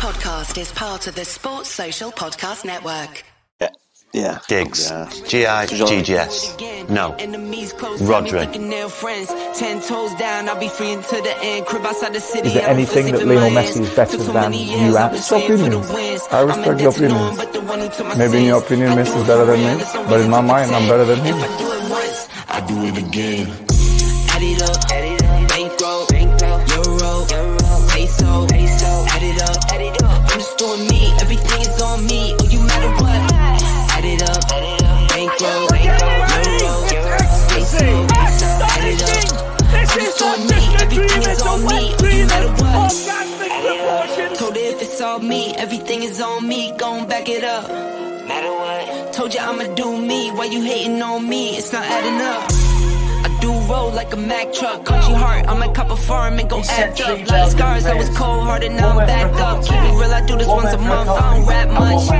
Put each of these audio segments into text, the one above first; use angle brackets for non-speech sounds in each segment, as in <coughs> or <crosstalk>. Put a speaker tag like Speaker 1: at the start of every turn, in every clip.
Speaker 1: podcast is part of the Sports Social Podcast Network.
Speaker 2: Yeah.
Speaker 3: Giggs.
Speaker 2: Yeah.
Speaker 3: G I G G S. No. Rhodri.
Speaker 4: Is there anything that Lionel Messi is better than you at? It's your opinion. I respect your opinion. Maybe in your opinion, Messi is better than me, but in my mind, I'm better than him.
Speaker 5: I do it again.
Speaker 6: Add it up, me. Gon' back it up. Matter what? Told you I'ma do me. Why you hating on me? It's not adding up. I do roll like a Mack truck. Country heart, I might cop a farm and go act up. Lot of scars, I was cold hearted, now I'm back up. Keep it real, I do this once a month. I don't rap much.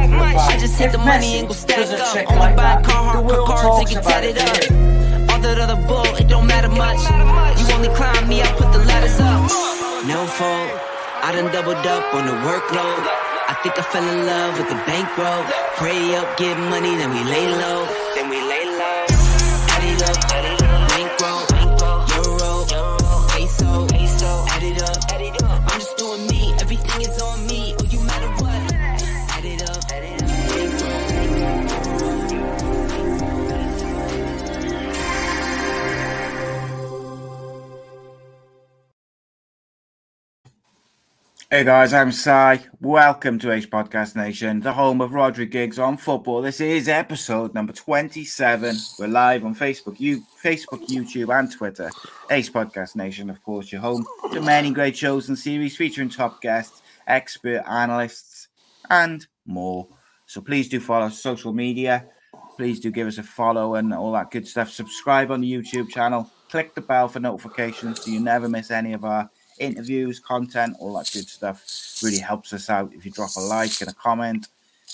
Speaker 6: I just hit the money and go stack up. Only buy a car, hard, cars, and get tatted up. All that other bull, it don't matter much. You only climb me, I put the ladders up. No fault, I done doubled up on the workload. Think I fell in love with the bankroll. Pray up, get money, then we lay low.
Speaker 7: Hey guys, I'm Si. Welcome to Ace Podcast Nation, the home of Rhodri Giggs on football. This is episode number 27. We're live on Facebook, you, Facebook, YouTube, and Twitter. Ace Podcast Nation, of course, your home to many great shows and series featuring top guests, expert analysts, and more. So please do follow social media. Please do give us a follow and all that good stuff. Subscribe on the YouTube channel. Click the bell for notifications so you never miss any of our interviews, content, all that good stuff. Really helps us out if you drop a like and a comment,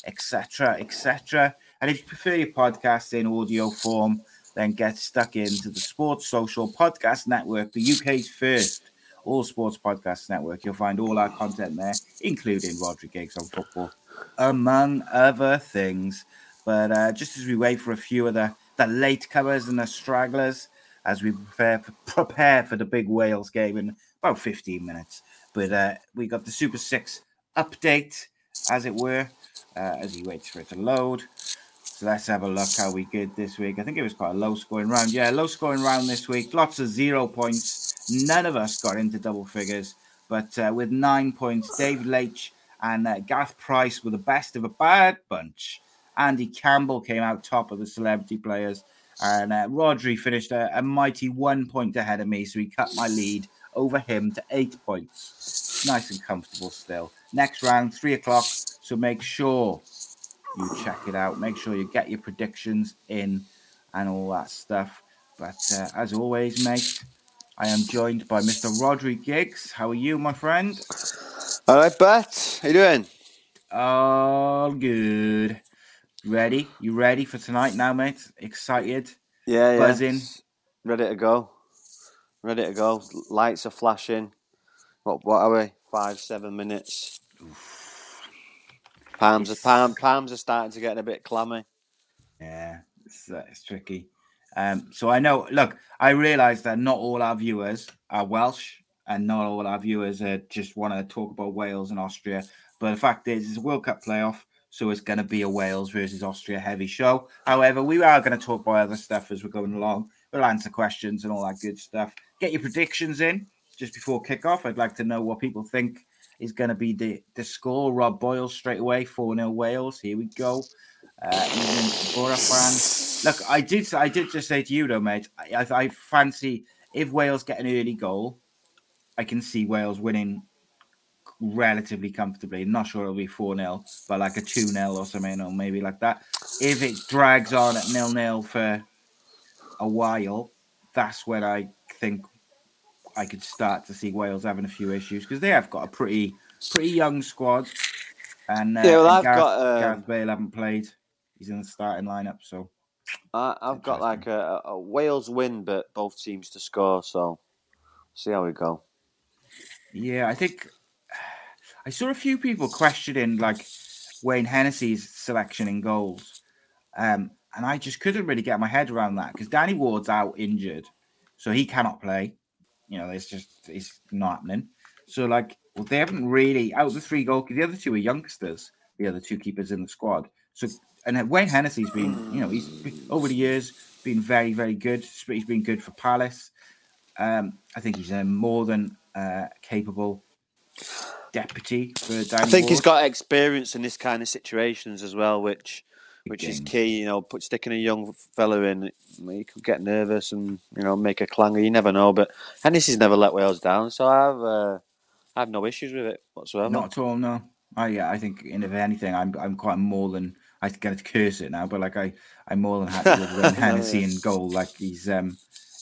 Speaker 7: etc., etc. And if you prefer your podcast in audio form, then get stuck into the Sports Social Podcast Network, the UK's first all sports podcast network. You'll find all our content there, including Rhodri Giggs on football, among other things. But uh, just as we wait for a few of the, the late comers and the stragglers, as we prepare for, prepare for the big Wales game in about 15 minutes. But uh, we got the Super Six update, as it were, uh, as he waits for it to load. So let's have a look how we did this week. I think it was quite a low scoring round. Yeah, low scoring round this week. Lots of zero points. None of us got into double figures, but uh, with nine points, David Leitch and uh, Price were the best of a bad bunch. Andy Campbell came out top of the celebrity players, and uh, Rhodri finished a, a mighty one point ahead of me, so he cut my lead over him to eight points. Nice and comfortable still. Next round, three o'clock. So make sure you check it out. Make sure you get your predictions in and all that stuff. But uh, as always, mate, I am joined by Mr. Rhodri Giggs. How are you, my friend?
Speaker 2: All right, Bet. How you doing?
Speaker 7: All good. Ready? You ready for tonight now, mate? Excited?
Speaker 2: Yeah, yeah.
Speaker 7: Buzzing?
Speaker 2: Ready to go. Ready to go. Lights are flashing. What? What are we? Five, seven minutes. Palms are palm, palms are starting to get a bit clammy.
Speaker 7: Yeah, it's, uh, it's tricky. Um, so I know. Look, I realise that not all our viewers are Welsh, and not all our viewers uh, just want to talk about Wales and Austria. But the fact is, it's a World Cup playoff, so it's going to be a Wales versus Austria heavy show. However, we are going to talk about other stuff as we're going along. We'll answer questions and all that good stuff. Get your predictions in just before kickoff. I'd like to know what people think is going to be the, the score. Rob Boyle straight away, 4 0 Wales. Here we go. Uh. Look, I did I did just say to you though, mate. I, I, I fancy if Wales get an early goal, I can see Wales winning relatively comfortably. not sure it'll be 4 0, but like a 2 0 or something, or maybe like that. If it drags on at nil nil for a while, that's when I think I could start to see Wales having a few issues because they have got a pretty pretty young squad. And, uh,
Speaker 2: Yeah, well,
Speaker 7: and
Speaker 2: I've
Speaker 7: Gareth,
Speaker 2: got, um,
Speaker 7: Gareth Bale haven't played. He's in the starting lineup, so
Speaker 2: I, I've got like a, a Wales win, but both teams to score. So see how we go.
Speaker 7: Yeah, I think I saw a few people questioning like Wayne Hennessy's selection in goals. Um, and I just couldn't really get my head around that because Danny Ward's out injured, so he cannot play. You know, it's just it's not happening. So like, well, they haven't really out of the three goalkeepers. The other two are youngsters. The other two keepers in the squad. So and Wayne Hennessy's been, you know, he's over the years been very, very good. He's been good for Palace. Um, I think he's a more than uh, capable deputy for Danny
Speaker 2: I think
Speaker 7: Ward.
Speaker 2: he's got experience in this kind of situations as well, which which is key. You know, put sticking a young fellow in, he could get nervous and you know make a clanger. You never know, but Hennessy's never let Wales down, so I've uh, I have no issues with it whatsoever.
Speaker 7: Not at all, no. I yeah, I think in if anything, I'm I'm quite more than I get to curse it now, but like I I'm more than happy with <laughs> Wayne Hennessy in goal. Like he's um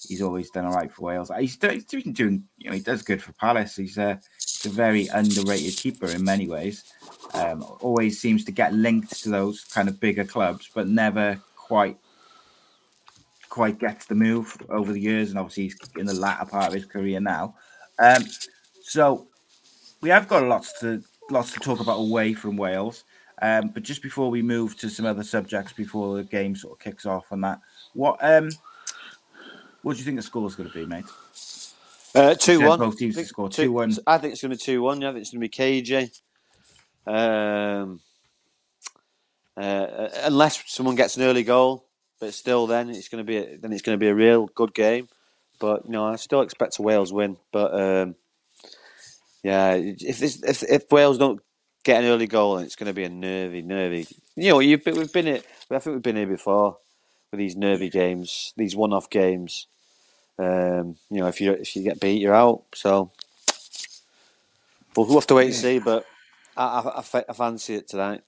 Speaker 7: he's always done all right for Wales. He's, he's doing, you know he does good for Palace. He's a, he's a very underrated keeper in many ways. Um, always seems to get linked to those kind of bigger clubs, but never quite quite gets the move over the years. And obviously he's in the latter part of his career now. Um, so we have got lots to lots to talk about away from Wales. Um, but just before we move to some other subjects before the game sort of kicks off and that, what um what do you think the score is going to be, mate?
Speaker 2: Uh, two one.
Speaker 7: both teams to score 2-1.
Speaker 2: I think it's going to be two one. Yeah, I think it's going to be cagey. Um, uh, unless someone gets an early goal, but still, then it's going to be a, then it's going to be a real good game. But you know, I still expect a Wales win. But um, yeah, if, this, if if Wales don't get an early goal, it's going to be a nervy, nervy. You know, you've been, we've been it. I think we've been here before with these nervy games, these one-off games. Um, you know, if you if you get beat, you're out. So we'll, we'll have to wait and see. But I, I, I, I fancy it tonight.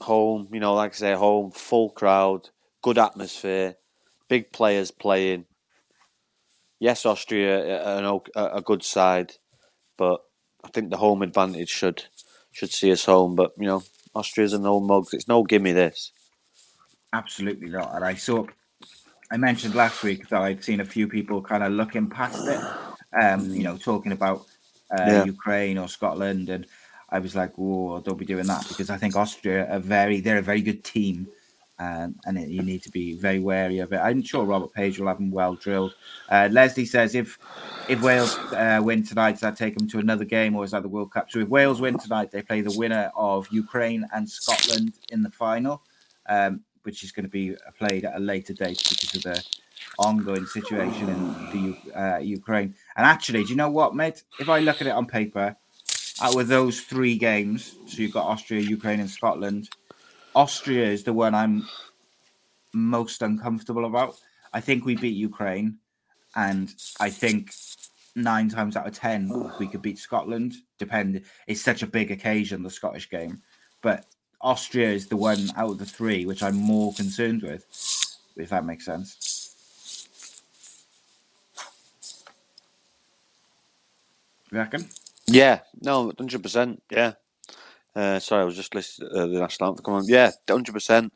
Speaker 2: Home, you know, like I say, home, full crowd, good atmosphere, big players playing. Yes, Austria an, a good side, but I think the home advantage should should see us home. But you know, Austria's an old mugs. It's no gimme this.
Speaker 7: Absolutely not. And I saw, I mentioned last week that I'd seen a few people kind of looking past it, um, you know, talking about uh,
Speaker 2: Yeah.
Speaker 7: Ukraine or Scotland, and I was like, "Oh, don't be doing that," because I think Austria are very, they're a very good team, um, and it, you need to be very wary of it. I'm sure Robert Page will have them well drilled. Uh, Leslie says if if Wales uh, win tonight, does that take them to another game, or is that the World Cup? So if Wales win tonight, they play the winner of Ukraine and Scotland in the final, um, which is going to be played at a later date because of the ongoing situation in the uh, Ukraine. And actually, do you know what, mate? If I look at it on paper, out with those three games, so you've got Austria, Ukraine, and Scotland. Austria is the one I'm most uncomfortable about. I think we beat Ukraine, and I think nine times out of ten we could beat Scotland. Depend. It's such a big occasion, the Scottish game, but Austria is the one out of the three which I'm more concerned with. If that makes sense. You reckon?
Speaker 2: Yeah, no, hundred percent. Yeah. Uh, sorry, I was just listening uh, the national anthem. Come on, yeah, hundred percent.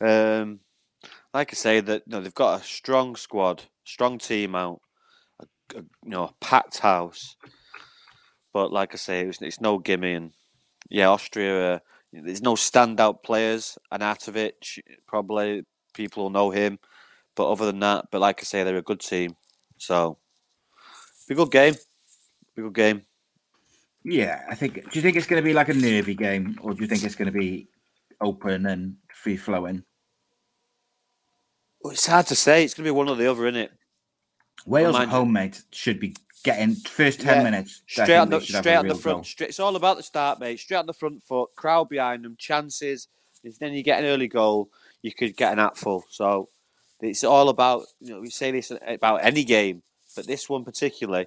Speaker 2: Um, like I say, that you know, they've got a strong squad, strong team out, a, a, you know, a packed house. But like I say, it's, it's no gimme, and yeah, Austria. Uh, there's no standout players. Arnautovic, probably people will know him, but other than that, but like I say, they're a good team. So, be a good game. Be a good game.
Speaker 7: Yeah, I think. Do you think it's going to be like a nervy game, or do you think it's going to be open and free flowing?
Speaker 2: Well, it's hard to say. It's going to be one or the other, isn't it?
Speaker 7: Wales at home, mate, should be getting first ten
Speaker 2: Yeah,
Speaker 7: minutes.
Speaker 2: Straight on the straight on the front. Straight, it's all about the start, mate. Straight on the front foot, crowd behind them, chances. If then you get an early goal, you could get an hatful. So it's all about you know we say this about any game, but this one particularly,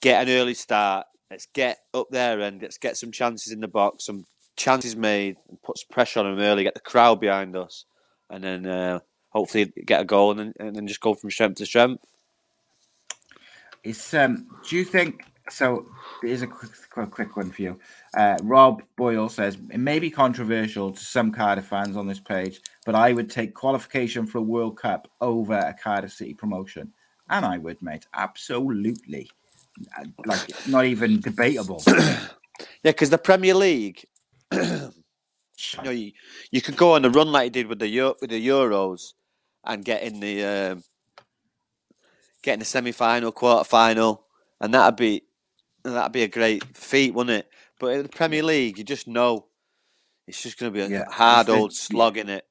Speaker 2: get an early start. Let's get up there and let's get some chances in the box, some chances made, and put some pressure on them early. Get the crowd behind us, and then uh, hopefully get a goal and then, and then just go from strength to strength.
Speaker 7: It's um. Do you think so? Here's a quick, quick, quick one for you. Uh, Rob Boyle says it may be controversial to some Cardiff fans on this page, but I would take qualification for a World Cup over a Cardiff City promotion, and I would, mate, absolutely. Uh, Like not even debatable. <clears throat>
Speaker 2: Yeah, because the Premier League, <clears throat> you know, you, you could go on a run like you did with the with the Euros, and get in the um, get in the semi final, quarter final, and that'd be that'd be a great feat, wouldn't it? But in the Premier League, you just know it's just going to be a
Speaker 7: Yeah,
Speaker 2: hard
Speaker 7: the-
Speaker 2: old slog in it.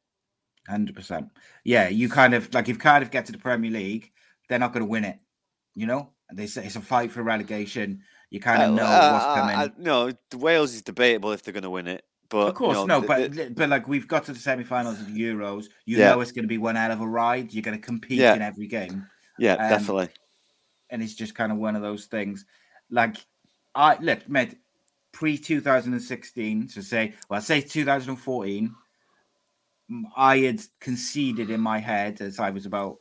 Speaker 7: Hundred percent. Yeah, you kind of like if Cardiff get to the Premier League, they're not going to win it. You know, they say it's a fight for relegation. You kind of know
Speaker 2: uh,
Speaker 7: what's coming.
Speaker 2: I- no, the Wales is debatable if they're going to win it, but
Speaker 7: of course,
Speaker 2: you know,
Speaker 7: no, but
Speaker 2: the-
Speaker 7: but like we've got to the semi-finals of the Euros. You
Speaker 2: Yeah.
Speaker 7: know it's going to be one out of a ride. You're going to compete
Speaker 2: Yeah.
Speaker 7: in every game,
Speaker 2: yeah,
Speaker 7: um,
Speaker 2: definitely.
Speaker 7: and it's just kind of one of those things. Like I look, mate, pre 2016, so say, well, say 2014. I had conceded in my head as I was about,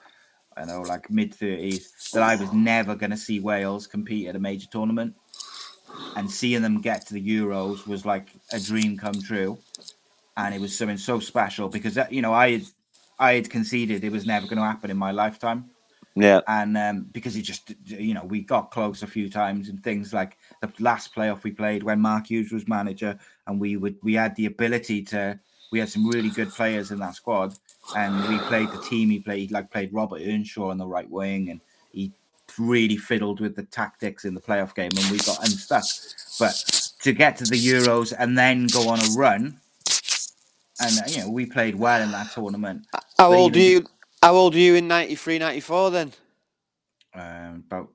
Speaker 7: I know, like mid 30s, that I was never going to see Wales compete at a major tournament. And seeing them get to the Euros was like a dream come true. And it was something so special because, that, you know, I had, I had conceded it was never going to happen in my lifetime
Speaker 2: Yeah,
Speaker 7: and um, because he just you know we got close a few times and things like the last playoff we played when Mark Hughes was manager and we would we had the ability to we had some really good players in that squad and we played the team. He played like played Robert Earnshaw on the right wing and he really fiddled with the tactics in the playoff game and we got unstuck. But to get to the Euros and then go on a run and uh, you know we played well in that tournament.
Speaker 2: How
Speaker 7: But
Speaker 2: old are
Speaker 7: even-
Speaker 2: you? How old are you in 93, 94 then?
Speaker 7: um, about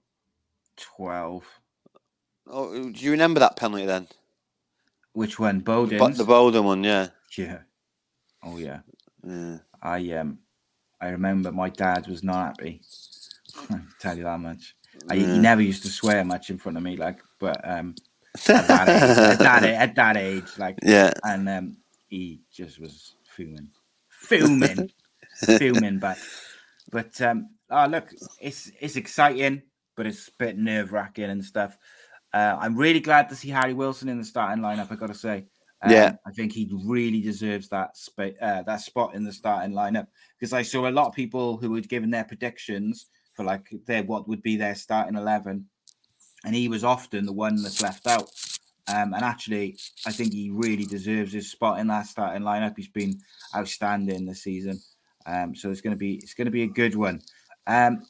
Speaker 7: 12
Speaker 2: Oh, do you remember that penalty then?
Speaker 7: which one Bodin's?
Speaker 2: But the Bodin one, yeah.
Speaker 7: Yeah. Oh yeah.
Speaker 2: yeah.
Speaker 7: I um I remember my dad was not happy. I <laughs> tell you that much. I,
Speaker 2: Yeah.
Speaker 7: He never used to swear much in front of me, like, but um at that <laughs> age, at that, at that age, like,
Speaker 2: Yeah.
Speaker 7: and um he just was fuming, fuming, <laughs> fuming. But but um oh look, it's it's exciting, but it's a bit nerve wracking and stuff. Uh, I'm really glad to see Harry Wilson in the starting lineup. I got to say, Um,
Speaker 2: Yeah.
Speaker 7: I think he really deserves that spa- uh, that spot in the starting lineup because I saw a lot of people who had given their predictions for like their what would be their starting eleven, and he was often the one that's left out. Um, and actually, I think he really deserves his spot in that starting lineup. He's been outstanding this season. Um, so it's going to be it's going to be a good one. Um,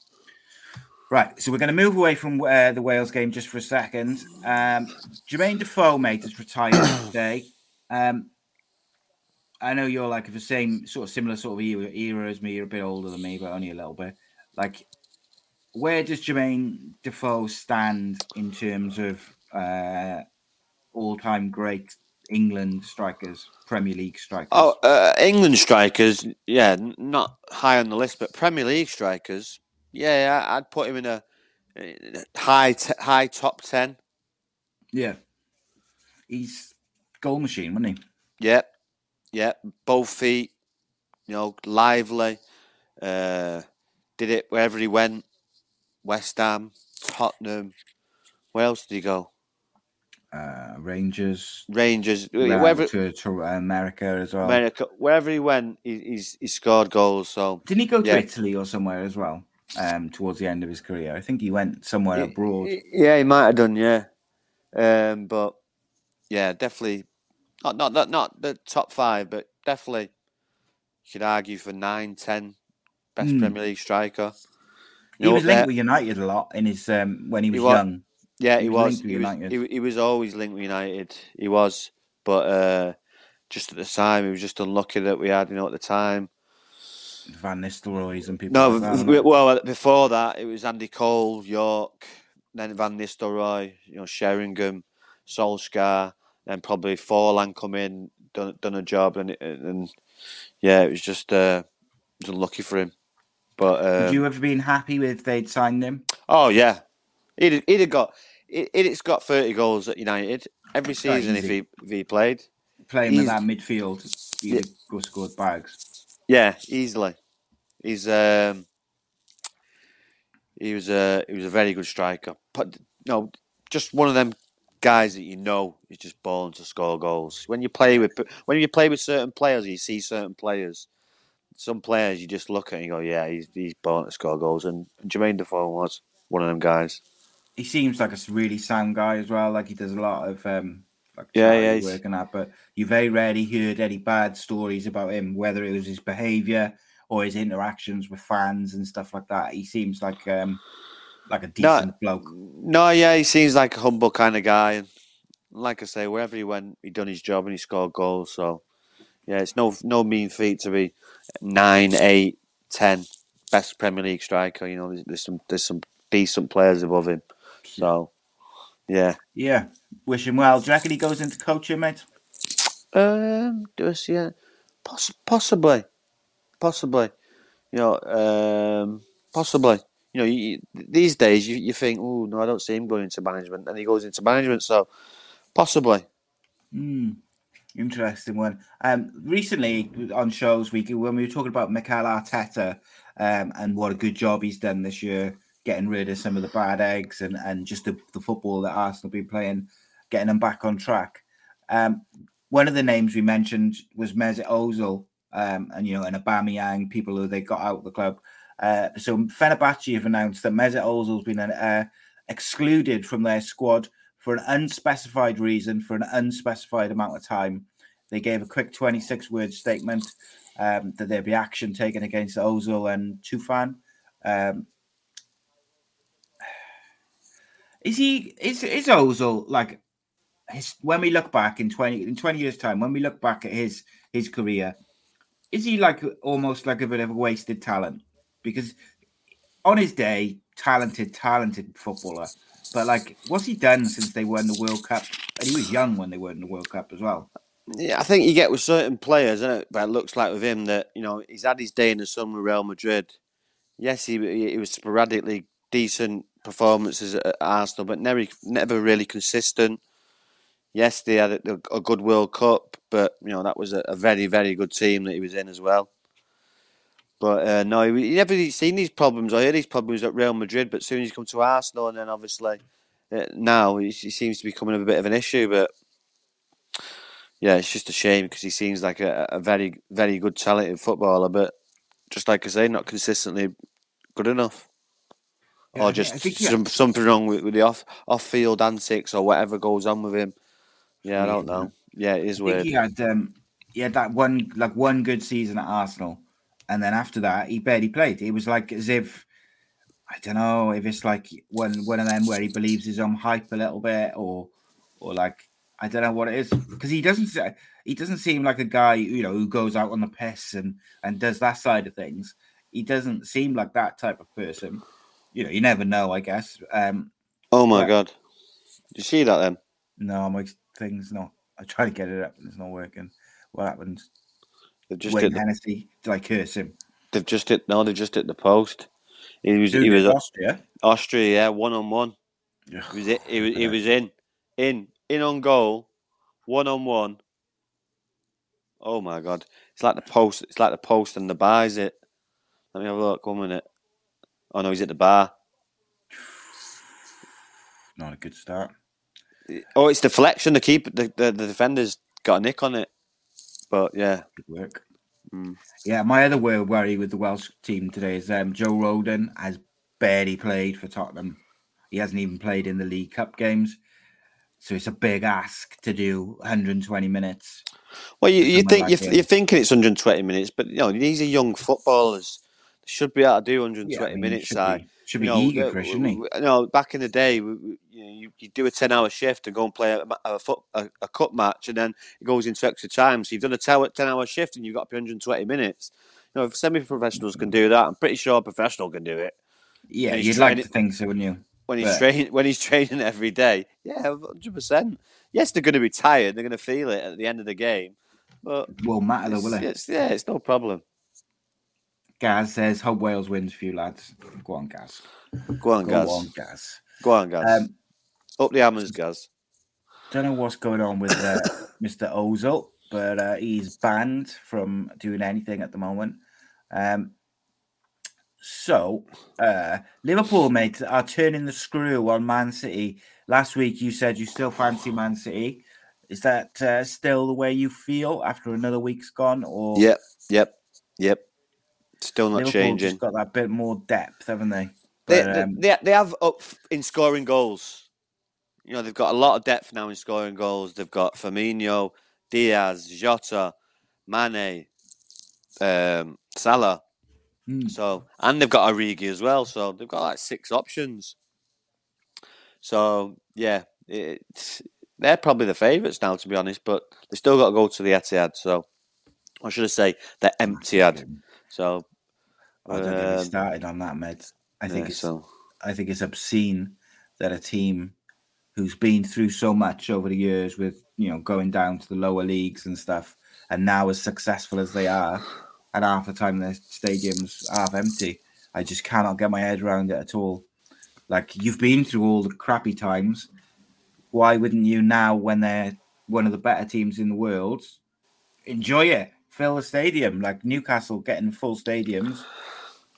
Speaker 7: right, so we're going to move away from uh, the Wales game just for a second. Um, Jermaine Defoe, mate, has retired <coughs> today. Um, I know you're like of the same sort of similar sort of era, era as me. You're a bit older than me, but only a little bit. Like, where does Jermaine Defoe stand in terms of uh, all-time great England strikers, Premier League strikers?
Speaker 2: Oh, uh, England strikers, yeah, not high on the list, but Premier League strikers, yeah, I'd put him in a uh, high t- high top ten.
Speaker 7: yeah, he's goal machine, wasn't he?
Speaker 2: Yeah, yeah, both feet, you know, lively. Uh, did it wherever he went. West Ham, Tottenham. Where else did he go?
Speaker 7: Uh, Rangers,
Speaker 2: Rangers. Wherever
Speaker 7: to, to America as well.
Speaker 2: America, wherever he went, he, he's he scored goals. So
Speaker 7: Didn't he go to
Speaker 2: Yeah.
Speaker 7: Italy or somewhere as well? Um, towards the end of his career, I think he went somewhere abroad.
Speaker 2: Yeah, he might have done. Yeah, um, but yeah, definitely not not not not the top five, but definitely you could argue for nine, ten best
Speaker 7: Hmm.
Speaker 2: Premier League striker.
Speaker 7: He
Speaker 2: You know,
Speaker 7: was
Speaker 2: up there-
Speaker 7: linked with United a lot in his um, when he was
Speaker 2: wa-
Speaker 7: young.
Speaker 2: Yeah,
Speaker 7: he
Speaker 2: he
Speaker 7: was
Speaker 2: was. He was, he, he was always linked with United. He was, but uh, just at the time, he was just unlucky that we had, you know, at the time.
Speaker 7: Van Nistelrooy's and people.
Speaker 2: No,
Speaker 7: like that,
Speaker 2: v-
Speaker 7: wasn't
Speaker 2: v-
Speaker 7: it?
Speaker 2: well, before that, it was Andy Cole, Yorke, then Van Nistelrooy, you know, Sheringham, Solskjaer, then probably Forlan come in, done done a job, and and yeah, it was just uh, it was unlucky for him. But
Speaker 7: Would
Speaker 2: um,
Speaker 7: you have been happy if they'd signed him?
Speaker 2: oh yeah, he'd he'd have got he- he'd got thirty goals at United every season if he if he played.
Speaker 7: Playing
Speaker 2: He's-
Speaker 7: that midfield, he'd
Speaker 2: Yeah.
Speaker 7: go scored bags.
Speaker 2: Yeah, easily. He's um he was a he was a very good striker. But no, just one of them guys that you know is just born to score goals. When you play with when you play with certain players, you see certain players. Some players you just look at and you go, yeah, he's he's born to score goals, and Jermaine Defoe was one of them guys.
Speaker 7: He seems like a really sound guy as well. Like he does a lot of um, like
Speaker 2: Yeah, yeah,
Speaker 7: work and that. But you very rarely heard any bad stories about him, whether it was his behaviour or his interactions with fans and stuff like that. He seems like um like a
Speaker 2: No.
Speaker 7: decent bloke.
Speaker 2: No, yeah, he seems like a humble kind of guy, and like I say, wherever he went, he done his job and he scored goals. So, yeah, it's no no mean feat to be nine, eight, ten, best Premier League striker. You know, there's, there's some there's some decent players above him. So, yeah.
Speaker 7: Yeah, wish him well. Do you reckon he goes into coaching, mate?
Speaker 2: Um, do I see it? Poss- possibly, possibly. You know, um, possibly. You know, you, these days you, you think, oh no, I don't see him going into management, and he goes into management. So, possibly.
Speaker 7: Hmm. Interesting one. Um, recently on shows we when we were talking about Mikel Arteta um, and what a good job he's done this year, getting rid of some of the bad eggs and and just the, the football that Arsenal been playing, getting them back on track. Um, one of the names we mentioned was Mesut Ozil, um, and you know, and Aubameyang, people who they got out of the club. Uh, so Fenerbahce have announced that Mesut Ozil's been uh, excluded from their squad for an unspecified reason for an unspecified amount of time. They gave a quick 26 word statement um, that there'd be action taken against Ozil and Tufan. Um, is he is is Ozil like his when we look back in 20 in 20 years time when we look back at his his career is he like almost like a bit of a wasted talent because on his day talented talented footballer but like, what's he done since they won the World Cup? And he was young when they won the World Cup as well.
Speaker 2: Yeah, I think you get with certain players, isn't it? But it looks like with him that you know he's had his day in the sun with Real Madrid. Yes, he he was sporadically decent performances at Arsenal, but never never really consistent. Yes, they had a, a good World Cup, but you know that was a, a very very good team that he was in as well. But uh, no, he never really seen these problems. I heard these problems at Real Madrid, but soon he's come to Arsenal, and then obviously uh, now he, he seems to be becoming a bit of an issue. But yeah, it's just a shame because he seems like a, a very very good talented footballer, but just like I say, not consistently good enough,
Speaker 7: Yeah,
Speaker 2: or just
Speaker 7: think he-
Speaker 2: some, something wrong with, with the off off field antics or whatever goes on with him. Yeah, I don't know. Yeah, it is
Speaker 7: I think
Speaker 2: weird.
Speaker 7: he had um, he had that one like one good season at Arsenal, and then after that he barely played. It was like as if I don't know if it's like one one of them where he believes his own hype a little bit, or or like I don't know what it is because he doesn't he doesn't seem like a guy you know who goes out on the piss and and does that side of things. He doesn't seem like that type of person. You know, you never know. I guess. Um,
Speaker 2: Oh my
Speaker 7: Yeah.
Speaker 2: god, did you see that then?
Speaker 7: no, my thing's not. I try to get it up and it's not working. What happens?
Speaker 2: They've just
Speaker 7: Wayne
Speaker 2: hit the,
Speaker 7: Hennessy. Did I curse him?
Speaker 2: they've just hit no, they've just hit the post. He was
Speaker 7: Dude,
Speaker 2: he was
Speaker 7: Austria.
Speaker 2: Austria, yeah, one on one. He was it. He was, he was in, in, in on goal, one on one. Oh my god! It's like the post. It's like the post and the. Is it? Let me have a look. One minute. Oh no, he's at the bar.
Speaker 7: Not a good start.
Speaker 2: Oh, it's deflection. The keeper, the, the, the defender's got a nick on it. But yeah,
Speaker 7: Good work.
Speaker 2: Mm.
Speaker 7: Yeah, my other worry with the Welsh team today is um, Joe Rodon has barely played for Tottenham. He hasn't even played in the League Cup games. So it's a big ask to do 120 minutes.
Speaker 2: well, you, you think
Speaker 7: like
Speaker 2: you're, you're thinking it's 120 minutes, but you know these are young footballers. Should be able to do 120
Speaker 7: Yeah, I mean,
Speaker 2: minutes.
Speaker 7: should
Speaker 2: side.
Speaker 7: be, should be
Speaker 2: you know,
Speaker 7: eager, Chris, shouldn't he?
Speaker 2: No, back in the day, we- we- you, you, do a ten-hour shift and go and play a, a, foot, a, a cup match, and then it goes into extra time. So you've done a ten-hour shift and you've got to be 120 minutes. You know, if semi-professionals can do that, I'm pretty sure a professional can do it.
Speaker 7: Yeah, you'd like to think so, wouldn't you?
Speaker 2: When he's
Speaker 7: But-
Speaker 2: training, when he's training every day, yeah, 100. percent Yes, they're going to be tired. They're going to feel it at the end of the game, but
Speaker 7: Won't matter though, will it?
Speaker 2: it's- yeah, it's no problem.
Speaker 7: Gaz says, hope Wales wins for you lads. Go on, Gaz.
Speaker 2: Go on,
Speaker 7: Go
Speaker 2: Gaz.
Speaker 7: on, Gaz.
Speaker 2: Go on, Gaz.
Speaker 7: Um,
Speaker 2: Up the hammers, Gaz.
Speaker 7: don't know what's going on with uh, <laughs> Mr. Ozil, but uh, he's banned from doing anything at the moment. Um, so, uh, Liverpool, mate, are turning the screw on Man City. Last week, you said you still fancy Man City. Is that uh, still the way you feel after another week's gone? Or
Speaker 2: Yep, yep, yep. Still not
Speaker 7: Liverpool
Speaker 2: changing.
Speaker 7: just got that bit more depth, haven't they?
Speaker 2: They,
Speaker 7: But,
Speaker 2: they-
Speaker 7: um,
Speaker 2: they, they have up in scoring goals. you know they've got a lot of depth now in scoring goals. They've got Firmino, Diaz, Jota, Mane, um, Salah.
Speaker 7: Hmm.
Speaker 2: So and they've got Origi as well. So they've got like six options. So yeah, it's, they're probably the favourites now, to be honest. But they still got to go to the Etihad. So or should I say the Emptiad? So
Speaker 7: I don't get me
Speaker 2: um,
Speaker 7: started on that, mate. I think
Speaker 2: yeah,
Speaker 7: it's
Speaker 2: so.
Speaker 7: I think it's obscene that a team who's been through so much over the years with you know going down to the lower leagues and stuff, and now as successful as they are, and half the time their stadiums half empty. I just cannot get my head around it at all. Like you've been through all the crappy times, why wouldn't you now, when they're one of the better teams in the world, enjoy it? Fill the stadium like Newcastle getting full stadiums.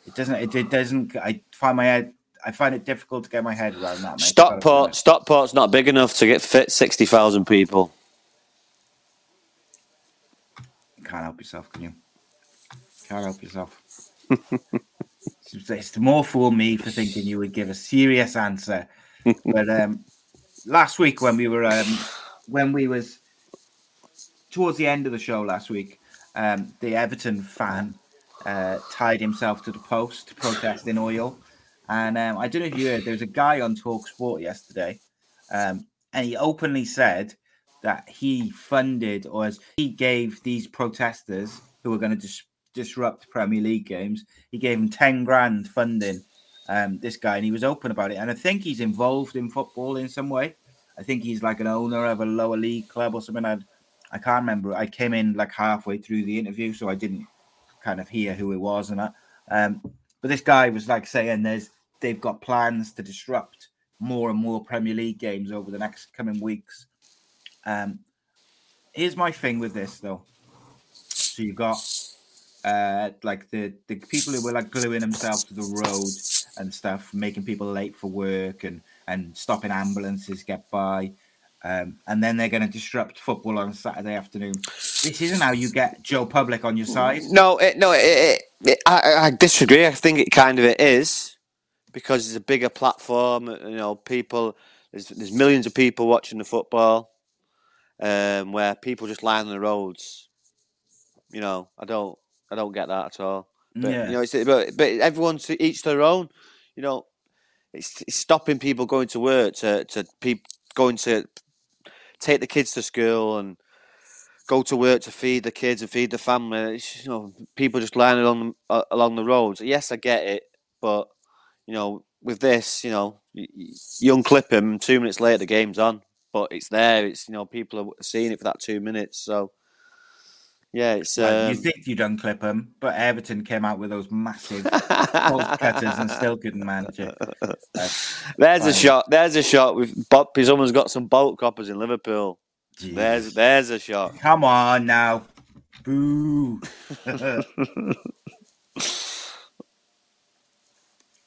Speaker 7: It doesn't. It, it doesn't. I find my head. I find it difficult to get my head around that. Mate.
Speaker 2: Stockport, Stockport's not big enough to get fit sixty thousand people.
Speaker 7: You Can't help yourself, can you? Can't help yourself. <laughs> it's, it's more for me for thinking you would give a serious answer. But um, last week when we were um, when we was towards the end of the show last week, um, the Everton fan uh, tied himself to the post protesting oil. And um, I don't know if you heard, there was a guy on Talk Sport yesterday, um, and he openly said that he funded or he gave these protesters who were going to dis- disrupt Premier League games, he gave them 10 grand funding. Um, this guy, and he was open about it. And I think he's involved in football in some way. I think he's like an owner of a lower league club or something. I, I can't remember. I came in like halfway through the interview, so I didn't kind of hear who it was and that. Um, but this guy was like saying there's they've got plans to disrupt more and more Premier League games over the next coming weeks. Um, here's my thing with this though. So you got uh, like the the people who were like gluing themselves to the road and stuff, making people late for work and and stopping ambulances get by. Um, and then they're going to disrupt football on Saturday afternoon. This isn't how you get Joe Public on your side.
Speaker 2: No, it, no, it, it, I, I disagree. I think it kind of it is because it's a bigger platform. You know, people there's there's millions of people watching the football, um, where people just line on the roads. You know, I don't, I don't get that at all. But
Speaker 7: Yeah.
Speaker 2: you know, it's but but everyone to each their own. You know, it's, it's stopping people going to work to to people going to take the kids to school and go to work to feed the kids and feed the family. It's, you know, people just lying along uh, along the roads. Yes, I get it, but you know, with this, you know, you, you unclip him. Two minutes later, the game's on. But it's there. It's you know, people are seeing it for that two minutes. So yeah, it's
Speaker 7: Well,
Speaker 2: um,
Speaker 7: you think you'd unclip them, but Everton came out with those massive <laughs> bolt cutters and still couldn't manage it. That's
Speaker 2: there's a shot. There's a shot with Bob. Someone's got some bolt coppers in Liverpool. There's there's a shot.
Speaker 7: Come on now. Boo. <laughs>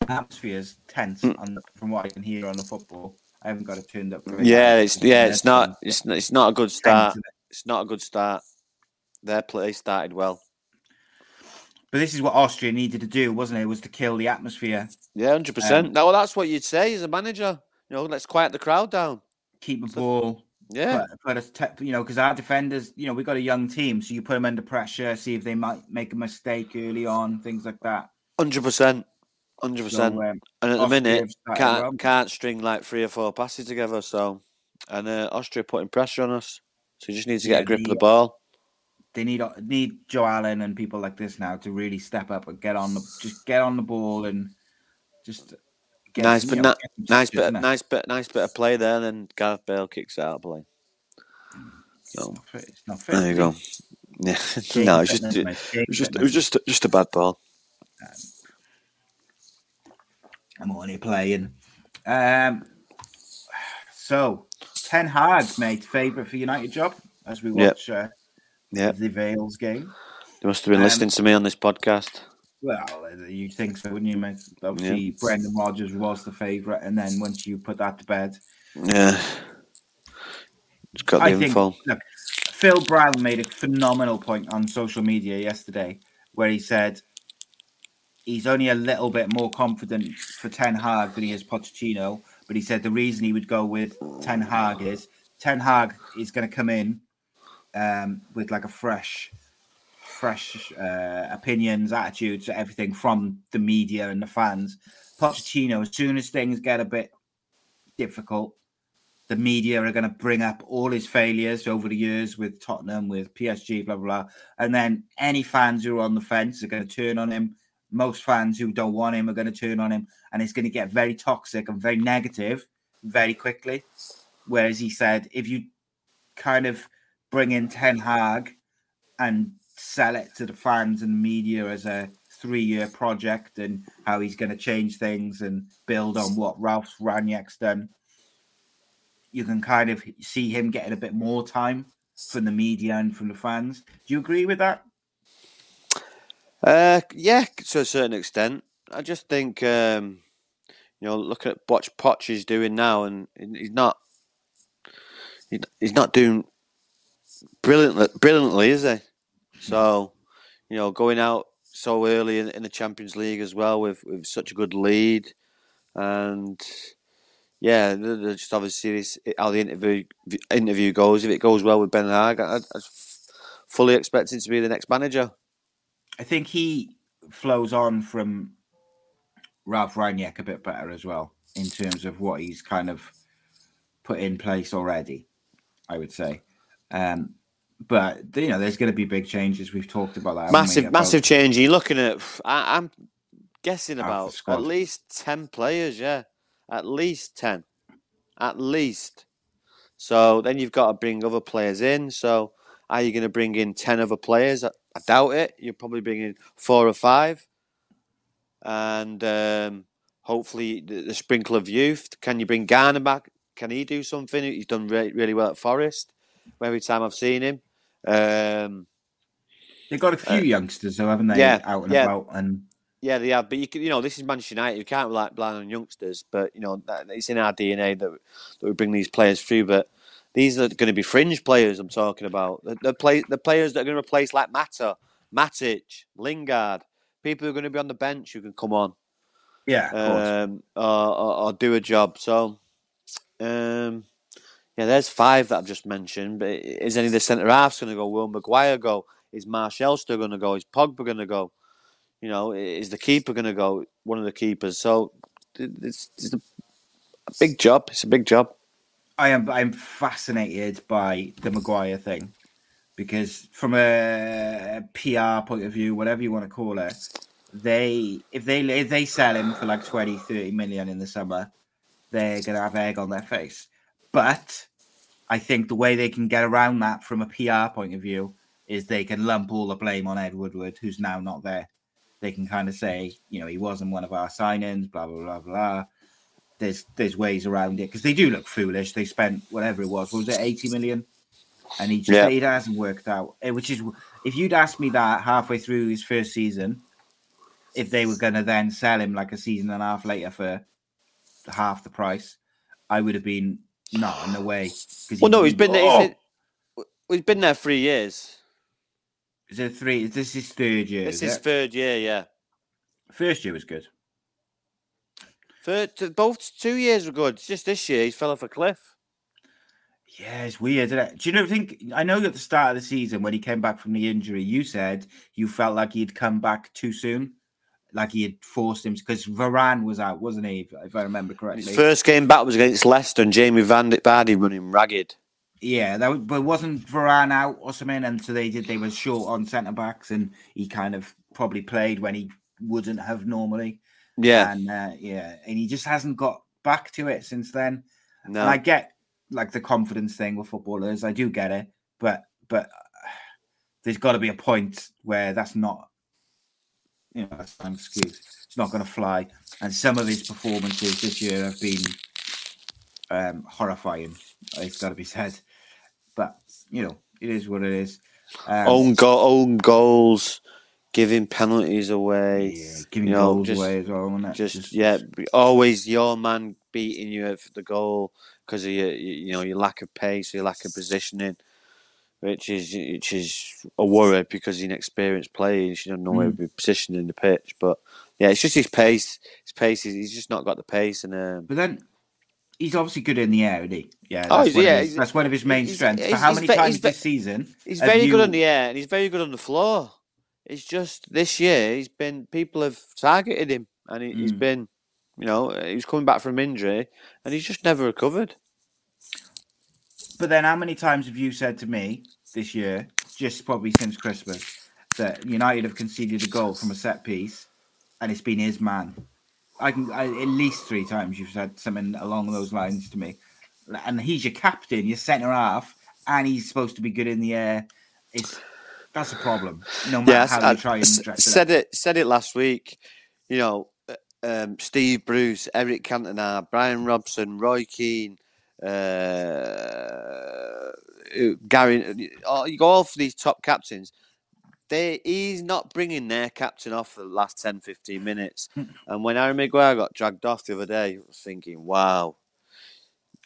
Speaker 7: Atmosphere's tense on the, from what I can hear on the football. I haven't got it turned up.
Speaker 2: Yeah, it's yeah, it's not it's it's not a good start. It's not a good start. Their play started well.
Speaker 7: But this is what Austria needed to do, wasn't it? Was to kill the atmosphere,
Speaker 2: Yeah, hundred percent. No, well, that's what you'd say as a manager. You know, let's quiet the crowd down.
Speaker 7: keep the ball,
Speaker 2: Yeah,
Speaker 7: put, us, te- you know, because our defenders, you know, we got a young team, so you put them under pressure, see if they might make a mistake early on, things like that.
Speaker 2: hundred percent, hundred percent.
Speaker 7: Um,
Speaker 2: And at the minute, can't
Speaker 7: well.
Speaker 2: can't string like three or four passes together. So, and uh, Austria putting pressure on us. So you just need to get
Speaker 7: Yeah,
Speaker 2: a grip of
Speaker 7: the-
Speaker 2: the ball.
Speaker 7: They need need Joe Allen and people like this now to really step up and get on the just get on the ball and just get
Speaker 2: Nice, but
Speaker 7: know,
Speaker 2: na- nice bit,
Speaker 7: innit?
Speaker 2: nice bit, nice bit of play there. Then Gareth Bale kicks out of play. So
Speaker 7: It's not fit- it's not fit,
Speaker 2: there you go. <laughs> Yeah, <laughs> no, it's just it was just it was just just a bad ball.
Speaker 7: I'm only playing. Um, so Ten Hag, mate, favourite for United job as we
Speaker 2: Yep.
Speaker 7: watch uh,
Speaker 2: Yeah,
Speaker 7: the Vales game.
Speaker 2: they must have been
Speaker 7: Um,
Speaker 2: listening to me on this podcast.
Speaker 7: Well, uh, you'd think so, wouldn't you, mate? Obviously, Brendan Rodgers was the favourite, and then once you put that to bed,
Speaker 2: Yeah, just got the
Speaker 7: I think
Speaker 2: info.
Speaker 7: look, Phil Brown made a phenomenal point on social media yesterday where he said he's only a little bit more confident for Ten Hag than he is Pochettino, but he said the reason he would go with Ten Hag is Ten Hag is going to come in um, with like a fresh, fresh uh, opinions, attitudes, everything from the media and the fans. Pochettino, as soon as things get a bit difficult, the media are going to bring up all his failures over the years with Tottenham, with PSG, blah, blah, blah. And then any fans who are on the fence are going to turn on him. Most fans who don't want him are going to turn on him. And it's going to get very toxic and very negative very quickly. Whereas he said, if you kind of bring in Ten Hag and sell it to the fans and media as a three year project and how he's going to change things and build on what Ralph Rangnick's done you can kind of see him getting a bit more time from the media and from the fans. Do you agree with that?
Speaker 2: Uh, yeah, to a certain extent. I just think, um, you know, look at what Poch is doing now, and he's not, he's not doing brilliantly, brilliantly, is he? So, you know, going out so early in, in the Champions League as well with, with such a good lead, and yeah, just obviously how the interview interview goes. If it goes well with Ten Hag, I, I fully expect him to be the next manager.
Speaker 7: I think he flows on from Ralph Rangnick a bit better as well in terms of what he's kind of put in place already. I would say, um, but you know, there's going to be big changes. We've talked about that.
Speaker 2: Massive, massive change. You're looking at. I, am guessing about at least ten players. Yeah at least 10. At least. So then you've got to bring other players in. So are you going to bring in 10 other players? I, I doubt it. You're probably bringing four or five. And um, hopefully the, the, sprinkle of youth. Can you bring Garner back? Can he do something? He's done re- really well at Forest every time I've seen him. Um,
Speaker 7: They've got a few uh, youngsters, though, haven't they? Yeah, out and yeah. about. And
Speaker 2: yeah, they have. But you can, you know, this is Manchester United. You can't rely blind on youngsters. But you know, that, it's in our DNA that that we bring these players through. But these are going to be fringe players. I'm talking about the, the play the players that are going to replace like Mata, Matic, Lingard, people who are going to be on the bench who can come on.
Speaker 7: Yeah, um,
Speaker 2: or, or, or, do a job. So, um, yeah, there's five that I've just mentioned. But is any of the centre halves going to go? Will Maguire go? Is Martial still going to go? Is Pogba going to go? You know, is the keeper going to go? One of the keepers. So it's, it's a, big job. It's a big job.
Speaker 7: I am. I'm fascinated by the Maguire thing because, from a PR point of view, whatever you want to call it, they if they if they sell him for like 20, 30 million in the summer, they're going to have egg on their face. But I think the way they can get around that from a PR point of view is they can lump all the blame on Ed Woodward, who's now not there they can kind of say, you know, he wasn't one of our signings, blah blah blah blah. There's there's ways around it because they do look foolish. They spent whatever it was, was it eighty million, and he just yeah. it hasn't worked out. Eh, which is if you'd asked me that halfway through his first season, if they were going to then sell him like a season and a half later for half the price, I would have been not in the way.
Speaker 2: Well, no, he's been oh. he's, he's been there three years.
Speaker 7: Is it three? Is this his third year?
Speaker 2: This is, third year, yeah.
Speaker 7: First year was good.
Speaker 2: Third, both two years were good. It's just this year he fell off a cliff.
Speaker 7: Yeah, it's weird, isn't it? Do you know? Think I know at the start of the season when he came back from the injury, you said you felt like he'd come back too soon, like he had forced him because Varane was out, wasn't he? If I remember correctly.
Speaker 2: His first game back was against Leicester, and Jamie Van Vardy running ragged.
Speaker 7: Yeah, that but wasn't Varane out or something, and so they did. They were short on centre backs, and he kind of probably played when he wouldn't have normally.
Speaker 2: Yeah,
Speaker 7: and uh, yeah, and he just hasn't got back to it since then. No, and I get like the confidence thing with footballers. I do get it, but but there's got to be a point where that's not, you know, that's an excuse. It's not going to fly. And some of his performances this year have been um, horrifying. It's got to be said but you know, it is what it is.
Speaker 2: Um, own go- own goals, giving penalties away,
Speaker 7: yeah, giving you know, goals just, away as well.
Speaker 2: Just, just, yeah, always your man beating you at the goal because of your you know your lack of pace, your lack of positioning. Which is which is a worry because he's an experienced player. He should know where to be positioned in the pitch. But yeah, it's just his pace. His pace. He's just not got the pace. And um,
Speaker 7: but then he's obviously good in the air, isn't he? Yeah,
Speaker 2: Oh,
Speaker 7: that's,
Speaker 2: he's-
Speaker 7: one,
Speaker 2: yeah,
Speaker 7: of his, that's one of his main
Speaker 2: he's-
Speaker 7: strengths. But how many
Speaker 2: ve-
Speaker 7: times
Speaker 2: he's
Speaker 7: this season?
Speaker 2: He's very
Speaker 7: you-
Speaker 2: good on the air and he's very good on the floor. It's just this year he's been people have targeted him and he, he's
Speaker 7: Mm.
Speaker 2: been, you know, he's coming back from injury and he's just never recovered.
Speaker 7: But then, how many times have you said to me this year, just probably since Christmas, that United have conceded a goal from a set piece, and it's been his man? I can I, at least three times you've said something along those lines to me, and he's your captain, your centre half, and he's supposed to be good in the air. It's that's a problem. No matter
Speaker 2: Yes,
Speaker 7: how
Speaker 2: I
Speaker 7: you try and
Speaker 2: s-
Speaker 7: dress it
Speaker 2: said it said it last week. You know, uh, um, Steve Bruce, Eric Cantona, Brian Robson, Roy Keane, uh, Gary. oh, You go all for these top captains. They he's not bringing their captain off for the last 10, 15 minutes. and when Aaron Maguire got dragged off the other day, I was thinking, wow,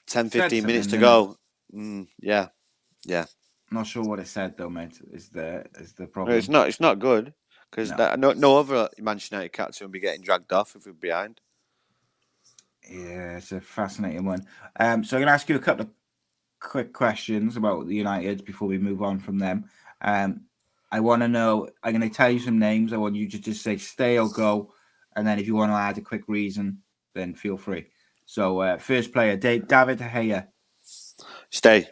Speaker 2: 10, 15 minutes to go. Mm, yeah, yeah.
Speaker 7: Not sure what it said though, mate. Is the is the problem?
Speaker 2: it's not. It's not good because
Speaker 7: No.
Speaker 2: no. no other Manchester United captain would be getting dragged off if we're behind.
Speaker 7: Yeah, it's a fascinating one. Um, so I'm going to ask you a couple of quick questions about the United before we move on from them. Um, I want to know. I'm going to tell you some names. I want you to just say stay or go, and then if you want to add a quick reason, then feel free. So uh, first player, Dave, David De
Speaker 2: Stay.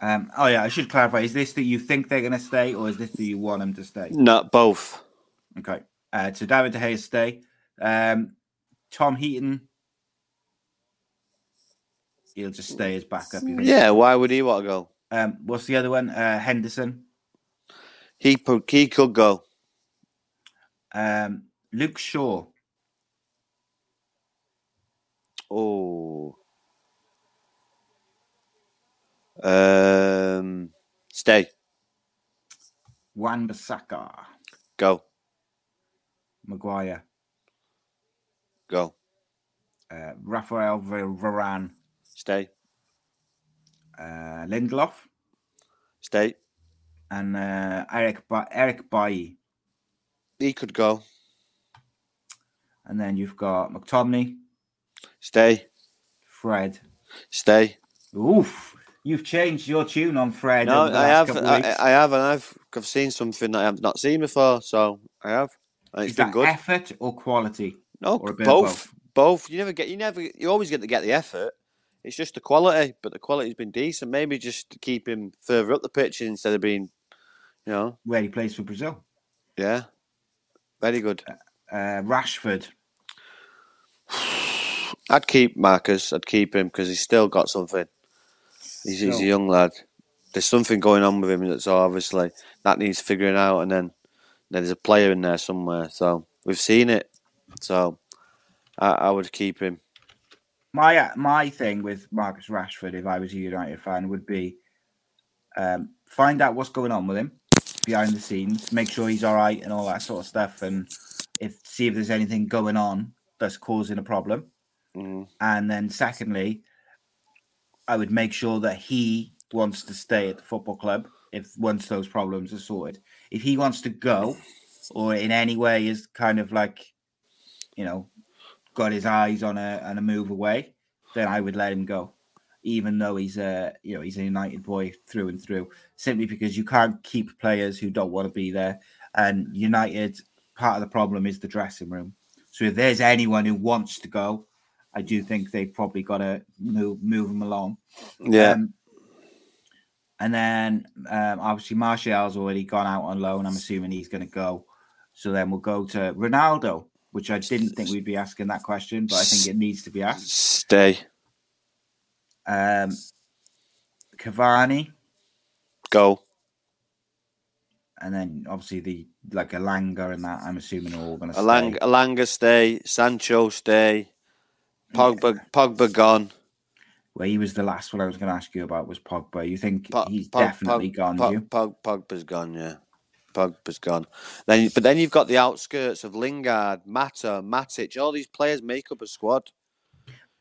Speaker 7: Um, oh yeah, I should clarify. Is this that you think they're going to stay, or is this that you want them to stay?
Speaker 2: Not both.
Speaker 7: Okay. Uh, so David De Gea stay. Um, Tom Heaton. He'll just stay as backup.
Speaker 2: Yeah. Why would he want to go?
Speaker 7: Um, what's the other one? Uh, Henderson.
Speaker 2: He pu- he could go.
Speaker 7: Um, Luke Shaw.
Speaker 2: Oh. Um. Stay.
Speaker 7: Wan Bissaka.
Speaker 2: Go.
Speaker 7: Maguire.
Speaker 2: Go.
Speaker 7: Uh, Raphael Var- Varane.
Speaker 2: Stay.
Speaker 7: Uh, Lindelof.
Speaker 2: Stay.
Speaker 7: And uh, Eric ba- Eric Bailly.
Speaker 2: He could go.
Speaker 7: And then you've got McTominay,
Speaker 2: Stay.
Speaker 7: Fred.
Speaker 2: Stay.
Speaker 7: Oof. You've changed your tune on Fred.
Speaker 2: No, I have. I. I have, and I've I've seen something that I have not seen before. So I have. And it's
Speaker 7: Is
Speaker 2: been
Speaker 7: that
Speaker 2: good.
Speaker 7: effort or quality?
Speaker 2: No,
Speaker 7: or a
Speaker 2: both, both. You never get. You never. You always get to get the effort. It's just the quality, but the quality's been decent. Maybe just to keep him further up the pitch instead of being, you know,
Speaker 7: Where he plays for Brazil.
Speaker 2: yeah, very good.
Speaker 7: Uh, Rashford. <sighs>
Speaker 2: I'd keep Marcus. I'd keep him because he's still got something. He's, he's a young lad. There's something going on with him that's obviously that needs figuring out, and then there's a player in there somewhere. So we've seen it. So I, I would keep him.
Speaker 7: My my thing with Marcus Rashford, if I was a United fan, would be um, find out what's going on with him behind the scenes, make sure he's all right and all that sort of stuff, and if see if there's anything going on that's causing a problem.
Speaker 2: Mm.
Speaker 7: And then secondly, I would make sure that he wants to stay at the football club if once those problems are sorted. If he wants to go or in any way is kind of like, you know, got his eyes on a a move away, then I would let him go. Even though he's a you know he's a United boy through and through, simply because you can't keep players who don't want to be there. And United, part of the problem is the dressing room. So if there's anyone who wants to go, I do think they've probably got to move move them along.
Speaker 2: Yeah.
Speaker 7: Um, and then um, obviously Martial's already gone out on loan. I'm assuming he's going to go. So then we'll go to Ronaldo, which I didn't think we'd be asking that question, but I think it needs to be asked.
Speaker 2: Stay.
Speaker 7: Um, Cavani,
Speaker 2: Go.
Speaker 7: and then obviously the like Elanga and that. I'm assuming are all going to stay.
Speaker 2: Elanga, Elanga stay. Sancho stay. Pogba, Pogba gone.
Speaker 7: Well, he was the last one I was going to ask you about was Pogba. You think
Speaker 2: Po-
Speaker 7: he's
Speaker 2: Pog-
Speaker 7: definitely
Speaker 2: Pog-
Speaker 7: gone?
Speaker 2: Pog-
Speaker 7: you?
Speaker 2: Pog- Pogba's gone. Yeah, Pogba's gone. Then, but then you've got the outskirts of Lingard, Mata, Matic. All these players make up a squad.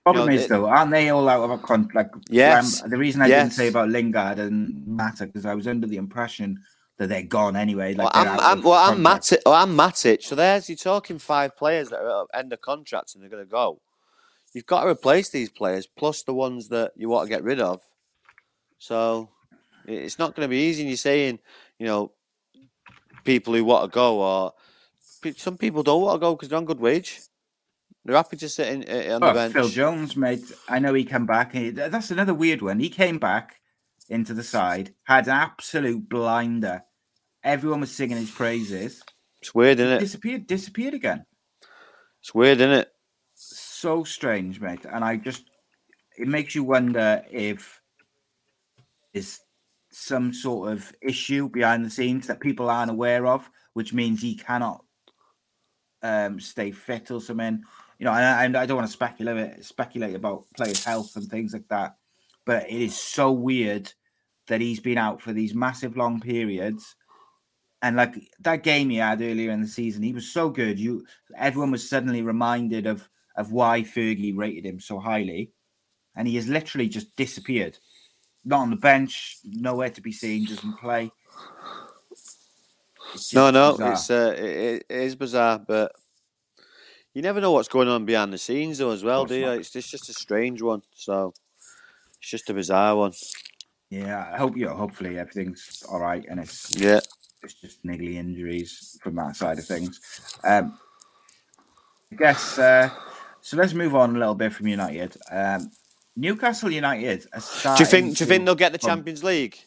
Speaker 7: Problem
Speaker 2: know,
Speaker 7: is though, aren't they all out of a contract? Like,
Speaker 2: Yes.
Speaker 7: um, the reason I didn't say about Lingard and Mata because I was under the impression that they're gone anyway. Like
Speaker 2: well, I'm, I'm, well, I'm. Matic. Well, I'm Matic. So there's you're talking five players that are at end of contracts and they're going to go. you've got to replace these players plus the ones that you want to get rid of. So it's not going to be easy. And you're saying, you know, people who want to go, or some people don't want to go because they're on good wage. They're happy to sit in, uh, on the
Speaker 7: Oh,
Speaker 2: bench.
Speaker 7: Phil Jones, mate. I know he came back. and he- That's another weird one. He came back into the side, had an absolute blinder. Everyone was singing his praises.
Speaker 2: It's weird, isn't it?
Speaker 7: Disappeared, disappeared again.
Speaker 2: It's weird, isn't it?
Speaker 7: So strange, mate. And I just, it makes you wonder if is some sort of issue behind the scenes that people aren't aware of, which means he cannot um, stay fit or something. You know, and I, I don't want to speculate speculate about players' health and things like that, but it is so weird that he's been out for these massive long periods. And like that game he had earlier in the season, he was so good. You everyone was suddenly reminded of of why Fergie rated him so highly, and he has literally just disappeared. Not on the bench, nowhere to be seen, doesn't play.
Speaker 2: No, no,
Speaker 7: bizarre.
Speaker 2: it's uh, it, it is bizarre, but you never know what's going on behind the scenes, though, as well, do you? It's just, just a strange one. So it's just a bizarre one.
Speaker 7: yeah. I hope you. Hopefully everything's all right, and it's
Speaker 2: Yeah.
Speaker 7: it's just niggly injuries from that side of things. Um, I guess uh, so. Let's move on a little bit from United. Um, Newcastle United. Are
Speaker 2: Do you think? Do you think they'll get the Champions League?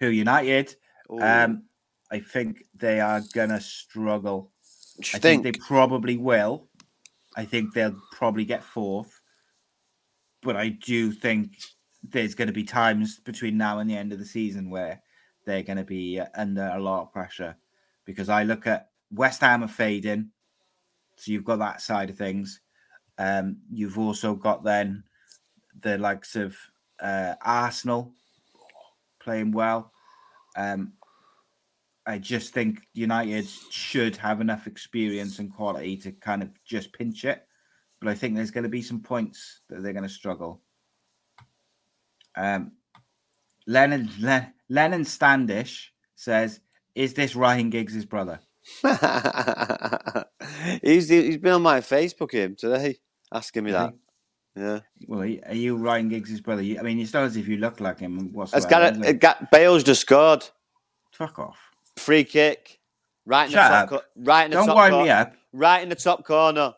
Speaker 7: Who United?
Speaker 2: Ooh,
Speaker 7: Um, I think they are gonna struggle. I
Speaker 2: think?
Speaker 7: think they probably will. I think they'll probably get fourth. But I do think there's going to be times between now and the end of the season where they're going to be uh, under a lot of pressure because I look at West Ham are fading. So you've got that side of things. Um, you've also got then the likes of uh, Arsenal playing well. Um, I just think United should have enough experience and quality to kind of just pinch it. But I think there's going to be some points that they're going to struggle. Um, Lennon Le- Lennon Standish says, "Is this Ryan Giggs' brother?" <laughs>
Speaker 2: he's he's been on my Facebook him today, asking me that. Yeah.
Speaker 7: Well, are you Ryan Giggs' brother? I mean, it's not as if you look like him.
Speaker 2: Has
Speaker 7: Whatsoever,
Speaker 2: got it,
Speaker 7: it?
Speaker 2: got Bale's just scored.
Speaker 7: Fuck off!
Speaker 2: Free kick. Right in
Speaker 7: Shut
Speaker 2: the top co- right in the
Speaker 7: Don't
Speaker 2: top
Speaker 7: wind
Speaker 2: cor-
Speaker 7: me up.
Speaker 2: Right in the top corner.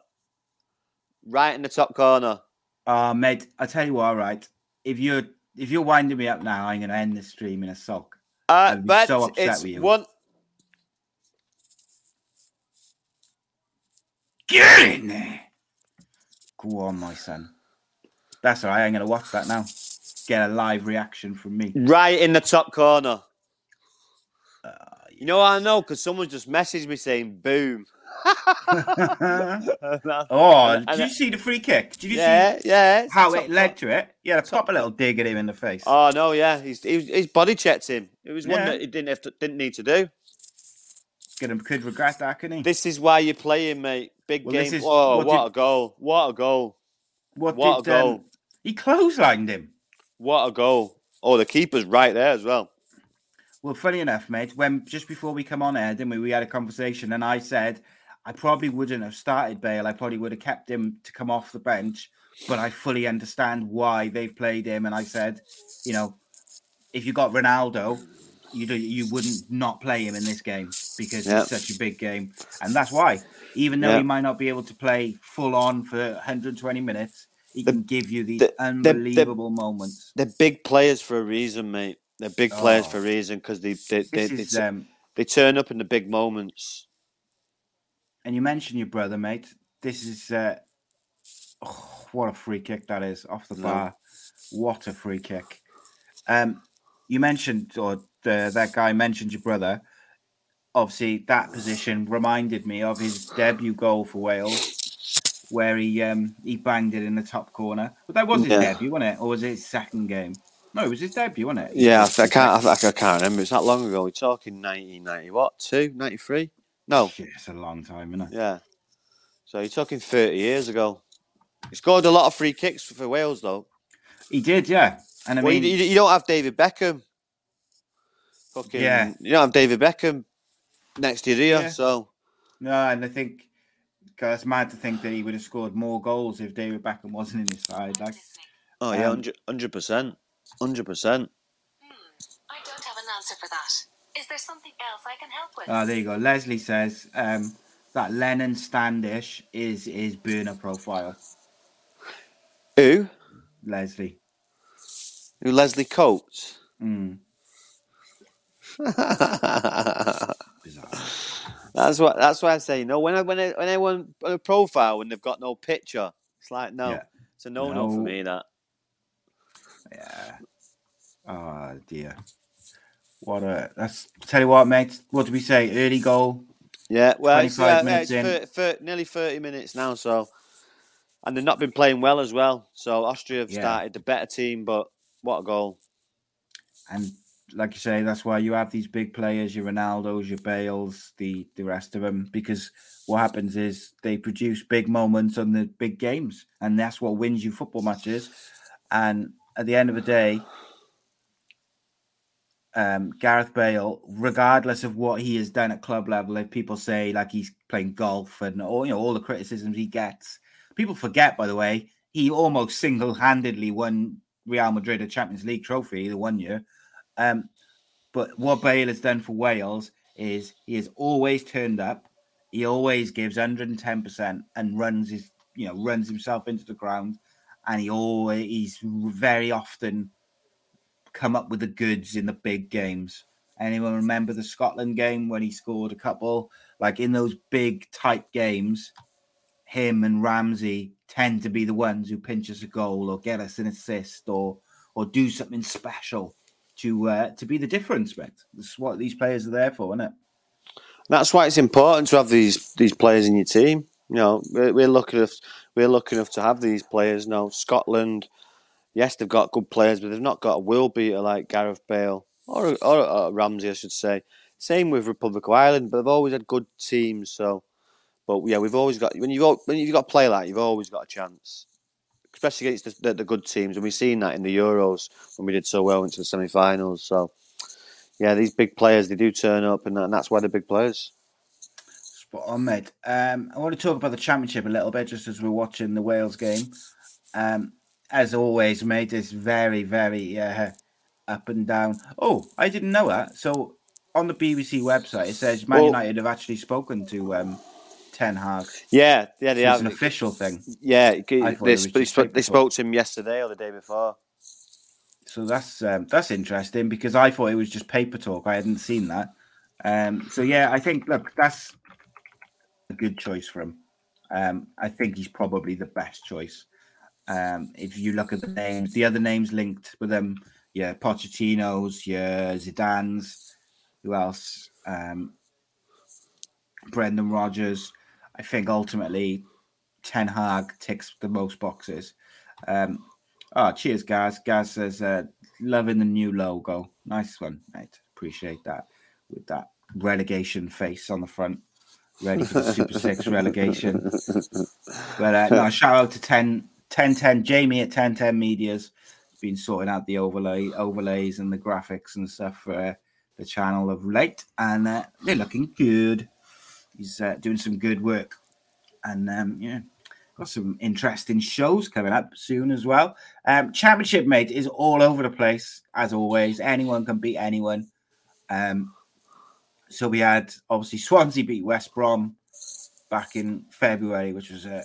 Speaker 2: Right in the top corner.
Speaker 7: Uh, mate, I tell you what, all right. If you're if you're winding me up now, I'm going to end the stream in a sock.
Speaker 2: Uh, but
Speaker 7: so upset
Speaker 2: it's
Speaker 7: with you.
Speaker 2: one.
Speaker 7: Get in there. Go on, my son. That's all right. I'm going to watch that now. Get a live reaction from me.
Speaker 2: Right in the top corner.
Speaker 7: Uh,
Speaker 2: You know I know? Because someone just messaged me saying boom. <laughs> <laughs>
Speaker 7: oh, did you see the free kick? Did you
Speaker 2: yeah,
Speaker 7: see
Speaker 2: yeah.
Speaker 7: how it led
Speaker 2: cor-
Speaker 7: to it? Yeah, pop a little dig at him in the face.
Speaker 2: Oh no, yeah. He's, he his body checked him. It was one
Speaker 7: Yeah.
Speaker 2: that he didn't have to, didn't need to do.
Speaker 7: Could, could regret that, couldn't he?
Speaker 2: This is why you're playing, mate. Big
Speaker 7: Well,
Speaker 2: game.
Speaker 7: is-
Speaker 2: Whoa,
Speaker 7: what
Speaker 2: what,
Speaker 7: did-
Speaker 2: a goal! What a goal!
Speaker 7: what
Speaker 2: what a
Speaker 7: did um,
Speaker 2: goal.
Speaker 7: He clotheslined him?
Speaker 2: What a goal! Oh, the keeper's right there as well.
Speaker 7: Well, funny enough, mate, when just before we come on air, didn't we? We had a conversation, and I said I probably wouldn't have started Bale. I probably would have kept him to come off the bench, but I fully understand why they've played him. And I said, you know, if you got Ronaldo, you do, you wouldn't not play him in this game because
Speaker 2: Yeah.
Speaker 7: it's such a big game, and that's why. Even though
Speaker 2: Yeah.
Speaker 7: he might not be able to play full on for 120 minutes, he
Speaker 2: The-
Speaker 7: can give you the,
Speaker 2: the- the-
Speaker 7: unbelievable moments.
Speaker 2: They're big players for a reason, mate. They're big players
Speaker 7: Oh.
Speaker 2: for a reason because they they, they, they,
Speaker 7: is um,
Speaker 2: they turn up in the big moments.
Speaker 7: And you mentioned your brother, mate. This is uh, oh, <sighs> what a free kick that is off the
Speaker 2: No.
Speaker 7: bar. What a free kick. Um, you mentioned, or the, that guy mentioned your brother. Obviously, that position reminded me of his debut goal for Wales, where he um, he banged it in the top corner. But that was his
Speaker 2: Yeah.
Speaker 7: debut, wasn't it? Or was it his second game? No, it was his debut, wasn't it?
Speaker 2: Yeah, I, can't. I, I can't remember. It's that long ago. We're talking 1990. What? Two? 93? No.
Speaker 7: Shit, it's a long time, isn't it?
Speaker 2: Yeah. So you're talking 30 years ago. He scored a lot of free kicks for Wales, though.
Speaker 7: He did, yeah. And I
Speaker 2: well,
Speaker 7: mean,
Speaker 2: you, you don't have David Beckham. Fucking,
Speaker 7: Yeah.
Speaker 2: You don't have David Beckham next to you, do you?
Speaker 7: Yeah.
Speaker 2: So
Speaker 7: No, and I think Because it's mad to think that he would have scored more goals if David Beckham wasn't in his side. Like,
Speaker 2: Oh yeah,
Speaker 7: Um,
Speaker 2: hundred percent, hundred percent.
Speaker 8: I don't have an answer for that. Is there something else I can help with?
Speaker 7: oh, there you go. Leslie says um, that Lennon Standish is his burner profile.
Speaker 2: Who?
Speaker 7: Leslie.
Speaker 2: Who? Leslie Coates. <laughs>
Speaker 7: Mm.
Speaker 2: That's what. That's why I say. You know, when I when I, when anyone on a profile when they've got no picture, it's like no,
Speaker 7: Yeah.
Speaker 2: it's a no no for me. That
Speaker 7: Yeah. Oh dear. What a. That's tell you what, mate. What did we say? Early goal.
Speaker 2: yeah. Well, it's, uh,
Speaker 7: minutes
Speaker 2: it's
Speaker 7: in.
Speaker 2: thir- thir- nearly thirty minutes now. So, and they've not been playing well as well. So Austria have
Speaker 7: Yeah.
Speaker 2: started the better team, but what a goal!
Speaker 7: And like you say, that's why you have these big players, your Ronaldos, your Bales, the the rest of them, because what happens is they produce big moments on the big games, and that's what wins you football matches. And at the end of the day, um, Gareth Bale, regardless of what he has done at club level, if people say like he's playing golf and all you know all the criticisms he gets, people forget. By the way, he almost single-handedly won Real Madrid a Champions League trophy the one year. Um, but what Bale has done for Wales is he has always turned up. He always gives 110% and runs his, you know, runs himself into the ground. And he always, he's very often come up with the goods in the big games. Anyone remember the Scotland game when he scored a couple? Like in those big tight games, him and Ramsey tend to be the ones who pinch us a goal or get us an assist or or do something special to uh, to be the difference, mate. That's what these players are there for, isn't it?
Speaker 2: That's why it's important to have these these players in your team. You know, we're, we're lucky enough we're lucky enough to have these players. now, Scotland, yes, they've got good players, but they've not got a will beater like Gareth Bale or, or, or Ramsey, I should say. Same with Republic of Ireland, but they've always had good teams. So, but yeah, we've always got when you've al- when you've got a play like you've always got a chance, especially against the, the, the good teams. And we've seen that in the Euros when we did so well into the semi-finals. So, yeah, these big players they do turn up, and, that, and that's why they're big players.
Speaker 7: Spot on, mate. Um, I want to talk about the championship a little bit, just as we're watching the Wales game. Um, as always, mate, it's very, very uh, up and down. Oh, I didn't know that. So on the BBC website, it says Man
Speaker 2: Well-
Speaker 7: United have actually spoken to um, Ten Hag.
Speaker 2: Yeah, yeah, they have.
Speaker 7: an official thing.
Speaker 2: Yeah, they,
Speaker 7: I thought
Speaker 2: they,
Speaker 7: it was
Speaker 2: sp- they, spoke,
Speaker 7: paper
Speaker 2: they
Speaker 7: talk.
Speaker 2: spoke to him yesterday or the day before.
Speaker 7: So that's um, that's interesting because I thought it was just paper talk. I hadn't seen that. Um, so yeah, I think look, that's a good choice for him. Um, I think he's probably the best choice. Um, if you look at the names, the other names linked with them, yeah, Pochettino's, yeah, Zidane's, who else? Um, Brendan Rodgers. I think ultimately Ten Hag ticks the most boxes. Um, oh, cheers, Gaz. Gaz says, uh, loving the new logo. Nice one, mate. Appreciate that. With that relegation face on the front, ready for the Super <laughs> Six relegation. But uh, no, shout out to 10, 1010 Jamie at 1010 Media's been sorting out the overlay overlays and the graphics and stuff for uh, the channel of late, and uh, they're looking good. He's uh, doing some good work, and um, yeah, got some interesting shows coming up soon as well. Um, Championship, mate, is all over the place as always. Anyone can beat anyone. Um, so we had obviously Swansea beat West Brom back in February, which was uh,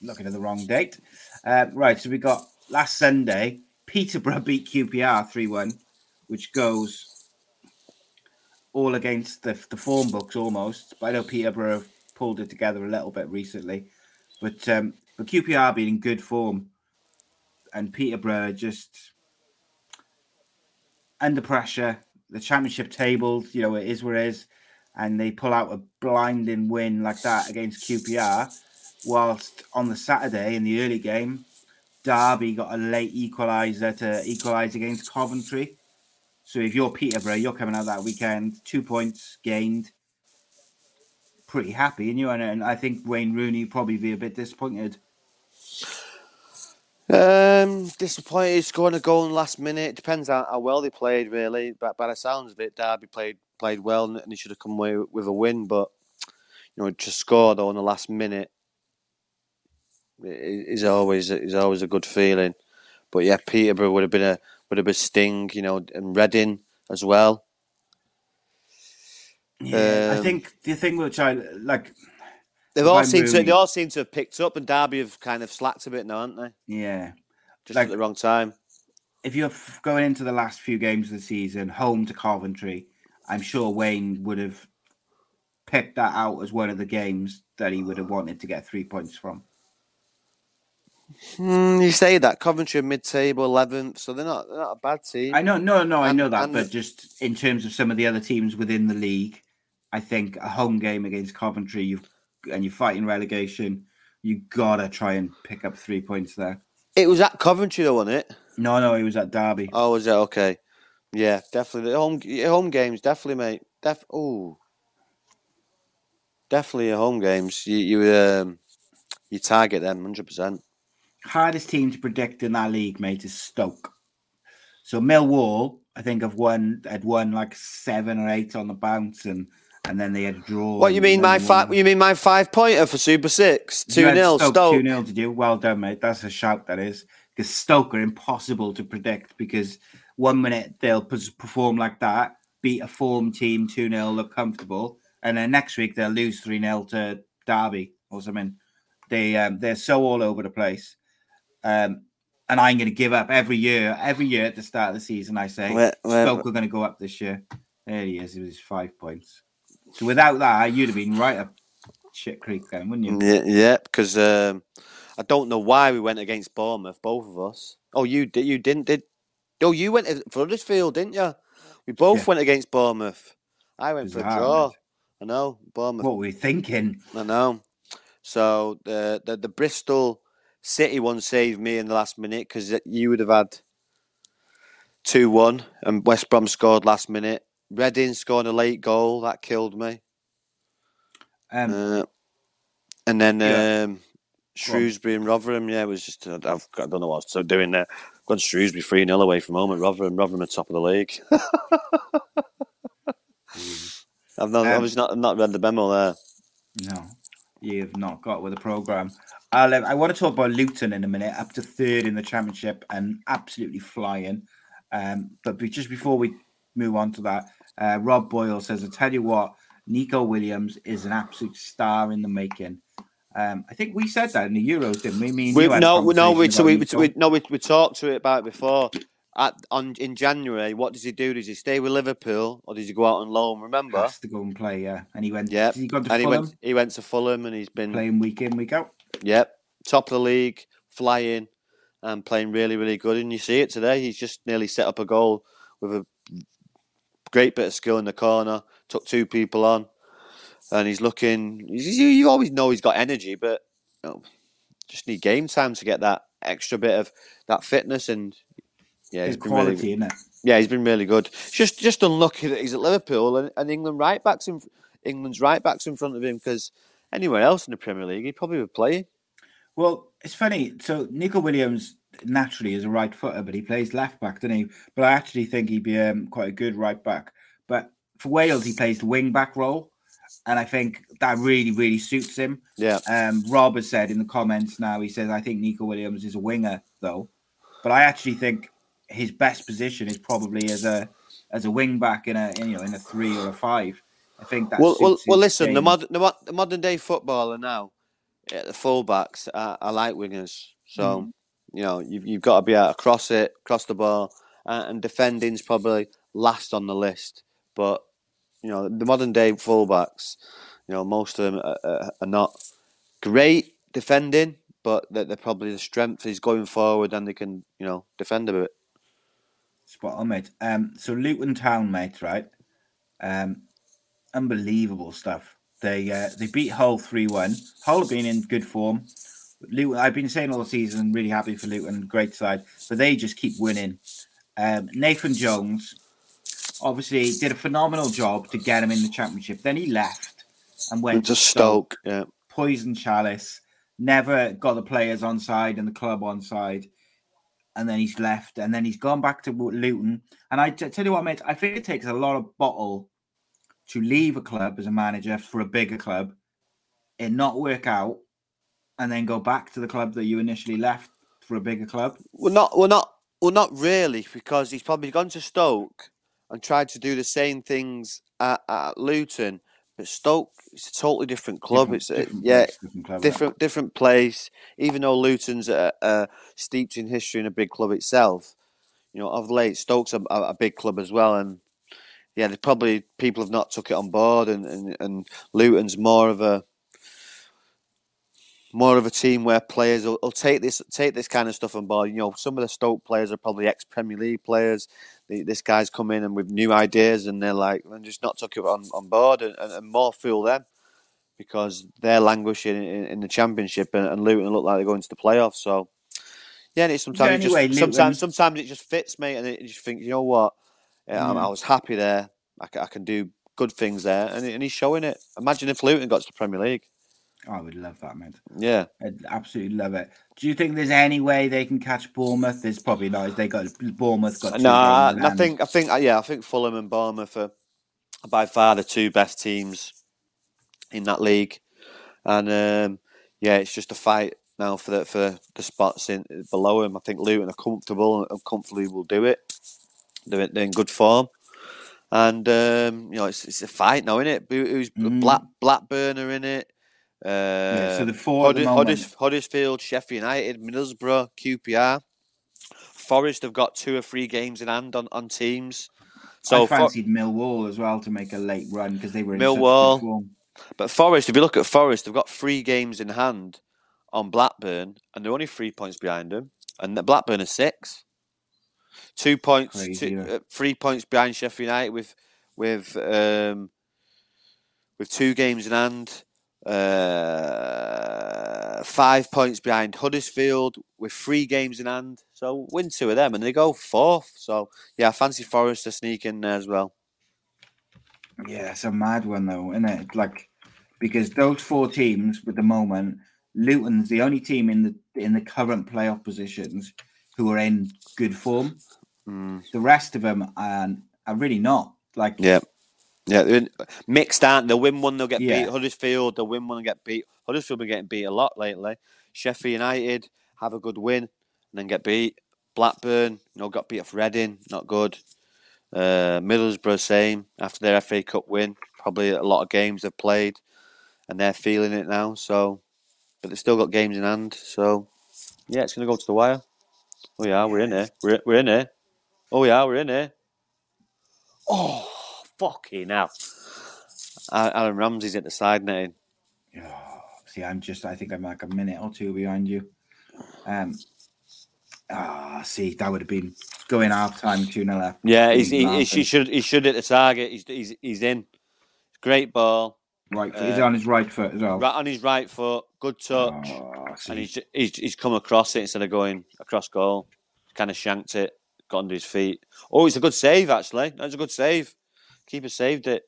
Speaker 7: looking at the wrong date. Uh, right, so we got last Sunday, Peterborough beat QPR 3 1, which goes all against the, the form books almost. But I know Peterborough have pulled it together a little bit recently. But um, but QPR being in good form and Peterborough just under pressure. The championship table, you know, it is where it is, and they pull out a blinding win like that against QPR. Whilst on the Saturday in the early game, Derby got a late equaliser to equalise against Coventry. So if you're Peterborough, you're coming out that weekend, two points gained, pretty happy, and you and, I think Wayne Rooney probably be a bit disappointed.
Speaker 2: Um, disappointed scoring a goal in the last minute. Depends how, how well they played, really. But by the sounds of it, Derby played played well and he should have come away with a win. But you know, just scored on the last minute. is always is always a good feeling. But yeah, Peterborough would have been a would have been a sting, you know, and Reading as well.
Speaker 7: Yeah, I
Speaker 2: Um,
Speaker 7: think the thing which I like,
Speaker 2: They've all
Speaker 7: I'm
Speaker 2: to they all seem to have picked up, and Derby have kind of slacked a bit now, haven't they?
Speaker 7: yeah,
Speaker 2: Just
Speaker 7: Like-
Speaker 2: at the wrong time.
Speaker 7: if you're going into the last few games of the season, home to Coventry, I'm sure Wayne would have picked that out as one of the games that he would have wanted to get three points from.
Speaker 2: Mm, you say that Coventry are mid-table, eleventh, so they're not they're not a bad team.
Speaker 7: I know, no, no, I know that,
Speaker 2: and-
Speaker 7: but just in terms of some of the other teams within the league, I think a home game against Coventry, you and you're fighting relegation, you gotta try and pick up three points there.
Speaker 2: It was at Coventry though, wasn't it?
Speaker 7: No, no, it was at Derby.
Speaker 2: Oh, was it okay? Yeah, definitely. The home home games, definitely, mate. Def oh, definitely your home games. You you um you target them hundred percent.
Speaker 7: Hardest team to predict in that league, mate, is Stoke. So Millwall, I think, have won had won like seven or eight on the bounce, and and then they had a draw.
Speaker 2: What you mean, my five? You mean my five pointer for Super Six? Two
Speaker 7: had
Speaker 2: 0
Speaker 7: Stoke,
Speaker 2: Stoke.
Speaker 7: Two 0 did you? Well done, mate. That's a shout. That is because Stoke are impossible to predict because one minute they'll perform like that, beat a form team two 0 look comfortable, and then next week they'll lose three 0 to Derby or something. They um, they're so all over the place. Um, and I'm going to give up every year. Every year at the start of the season, I say
Speaker 2: Where- where-
Speaker 7: Stoke are going to go up this year. There he is. It was five points. So without that, you'd have been right up shit creek then, wouldn't you?
Speaker 2: Yeah, yeah. Because um, I don't know why we went against Bournemouth, both of us. Oh, you did. You didn't. Did? Oh, you went to Huddersfield, didn't you? We both
Speaker 7: Yeah.
Speaker 2: went against Bournemouth. I went for a draw. I know Bournemouth.
Speaker 7: What were we thinking?
Speaker 2: I know. So the the, the Bristol City one saved me in the last minute because you would have had two one, and West Brom scored last minute. Reading scored a late goal that killed me.
Speaker 7: Um,
Speaker 2: Uh, and then
Speaker 7: Yeah.
Speaker 2: um, Shrewsbury and Rotherham, yeah, it was just I've, I don't know what I was doing there. Gone Shrewsbury three 0 away from home at Rotherham. Rotherham are top of the league. <laughs> <laughs> I've not,
Speaker 7: Um,
Speaker 2: I've not not read the memo there.
Speaker 7: no, you've not got with the program. I'll, um, I want to talk about Luton in a minute, up to third in the championship and absolutely flying. Um, but be, just before we move on to that, uh, Rob Boyle says, "I tell you what, Neco Williams is an absolute star in the making." Um, I think we said that in the Euros, didn't we? Me and
Speaker 2: We,
Speaker 7: you had a
Speaker 2: no, we- no, we, so we, we, no, we, we talked to it about it before. At on in January, what does he do? Does he stay with Liverpool or does he go out on loan? Remember?
Speaker 7: has to go and play, yeah. And he went,
Speaker 2: Yeah,
Speaker 7: he
Speaker 2: and he
Speaker 7: Fulham,
Speaker 2: went. He went to Fulham, and he's been
Speaker 7: playing week in, week out.
Speaker 2: Yep, top of the league, flying, and playing really, really good. And you see it today. He's just nearly set up a goal with a great bit of skill in the corner. Took two people on, and he's looking. he's- you always know he's got energy, but you know, just need game time to get that extra bit of that fitness. And yeah, he's
Speaker 7: His
Speaker 2: really,
Speaker 7: quality, isn't it?
Speaker 2: yeah, he's been really good. Just just unlucky that he's at Liverpool and, and England right backs in England's right backs in front of him because anywhere else in the Premier League he probably would play.
Speaker 7: Well, it's funny. So Neco Williams naturally is a right footer, but he plays left back, doesn't he? But I actually think he'd be um, quite a good right back. But for Wales, he plays the wing back role, and I think that really, really suits him.
Speaker 2: Yeah.
Speaker 7: Um, Rob has said in the comments now, he says, I think Neco Williams is a winger, though. But I actually think his best position is probably as a as a wing back in a in, you know in a three or a five. I think that.
Speaker 2: Well, well, well. Listen, the
Speaker 7: game.
Speaker 2: modern the, mo- the modern day footballer now, yeah, the fullbacks are, are like wingers. So
Speaker 7: Mm.
Speaker 2: you know you've you've got to be able to cross it, cross the ball, uh, and defending's probably last on the list. But you know the modern day fullbacks, you know most of them are, are, are not great defending, but they're, they're probably the strength is going forward and they can you know defend a bit.
Speaker 7: Spot on, mate. Um, so Luton Town, mate, right? Um, unbelievable stuff. They uh, they beat Hull three one. Hull have been in good form. Luton, I've been saying all season, really happy for Luton, great side, but they just keep winning. Um, Nathan Jones obviously did a phenomenal job to get him in the championship. Then he left and went
Speaker 2: to Stoke, yeah.
Speaker 7: poison chalice. Never got the players on side and the club on side and then he's left, and then he's gone back to Luton. And I t- tell you what, mate, I think it takes a lot of bottle to leave a club as a manager for a bigger club, and not work out, and then go back to the club that you initially left for a bigger club?
Speaker 2: Well, not well, not well, not really, because he's probably gone to Stoke and tried to do the same things at, at Luton. But Stoke is a totally different club.
Speaker 7: Different-
Speaker 2: it's a,
Speaker 7: different
Speaker 2: yeah,
Speaker 7: place, different club,
Speaker 2: different different place. Even though Luton's uh, steeped in history and a big club itself, you know, of late Stoke's a, a, a big club as well, and yeah, they probably people have not took it on board, and, and, and Luton's more of a more of a team where players will, will take this take this kind of stuff on board. You know, some of the Stoke players are probably ex Premier League players. The, this guy's come in and with new ideas, and they're like, and just not took it on, on board, and, and, and more fool them because they're languishing in, in the Championship, and, and Luton look like they're going to the playoffs. So, yeah, and it's sometimes it just, sometimes sometimes it just fits me, and it, you just think, you know what, yeah, I'm- I was happy there. I, I can do good things there, and, and he's showing it. Imagine if Luton got to the Premier League.
Speaker 7: I would love that, man.
Speaker 2: Yeah.
Speaker 7: I'd absolutely love it. Do you think there's any way they can catch Bournemouth? There's probably not. They got Bournemouth got.
Speaker 2: No, I, I think I think uh, yeah, I think Fulham and Bournemouth are by far the two best teams in that league, and um, yeah, it's just a fight now for the for the spots in below him. I think Luton are comfortable and comfortably will do it. They're, they're in good form, and um, you know it's, it's a fight now, isn't it? Who's
Speaker 7: Mm.
Speaker 2: Black Blackburn are in it. Uh,
Speaker 7: Yeah, so the four the
Speaker 2: Huddersfield. Huddersfield, Sheffield United, Middlesbrough, QPR. Forest have got two or three games in hand on, on teams. So,
Speaker 7: I
Speaker 2: For-
Speaker 7: fancied Millwall as well to make a late run because they were in
Speaker 2: Millwall. but Forest, if you look at Forest, they've got three games in hand on Blackburn, and they're only three points behind them, and the Blackburn are six. Two points,
Speaker 7: Crazy,
Speaker 2: two,
Speaker 7: yeah.
Speaker 2: uh, three points behind Sheffield United with with um, with two games in hand. Uh, five points behind Huddersfield with three games in hand. So win two of them and they go fourth. So yeah, I fancy Forest to sneak in there as well.
Speaker 7: Yeah, it's a mad one though, isn't it? Like because those four teams at the moment, Luton's the only team in the in the current playoff positions who are in good form.
Speaker 2: Mm.
Speaker 7: The rest of them are, are really not. Like
Speaker 2: Yeah. Yeah, mixed aren't They'll win one, they'll get
Speaker 7: Yeah.
Speaker 2: beat. Huddersfield, they'll win one and get beat. Huddersfield have been getting beat a lot lately. Sheffield United have a good win and then get beat. Blackburn, you know, got beat off Reading, not good. Uh, Middlesbrough, same after their FA Cup win. Probably a lot of games they've played and they're feeling it now. So, but they've still got games in hand. So, yeah, it's going to go to the wire. Oh, yeah, we're in here. We're, we're in here. Oh, yeah, we're in here. Oh, fucking hell. Aaron Ramsey's at the side netting.
Speaker 7: see, I'm just I think I'm like a minute or two behind you. Um ah see that would have been going half time two 0 up.
Speaker 2: Yeah, he's, he, he, he should he should hit the target. He's he's, he's in. Great ball.
Speaker 7: right foot. he's
Speaker 2: uh,
Speaker 7: on his right foot as well.
Speaker 2: Right on his right foot. Good touch.
Speaker 7: Oh,
Speaker 2: and he's, he's he's come across it instead of going across goal. Kind of shanked it. Got under his feet. Oh, it's a good save actually. That's a good save. Keeper saved it.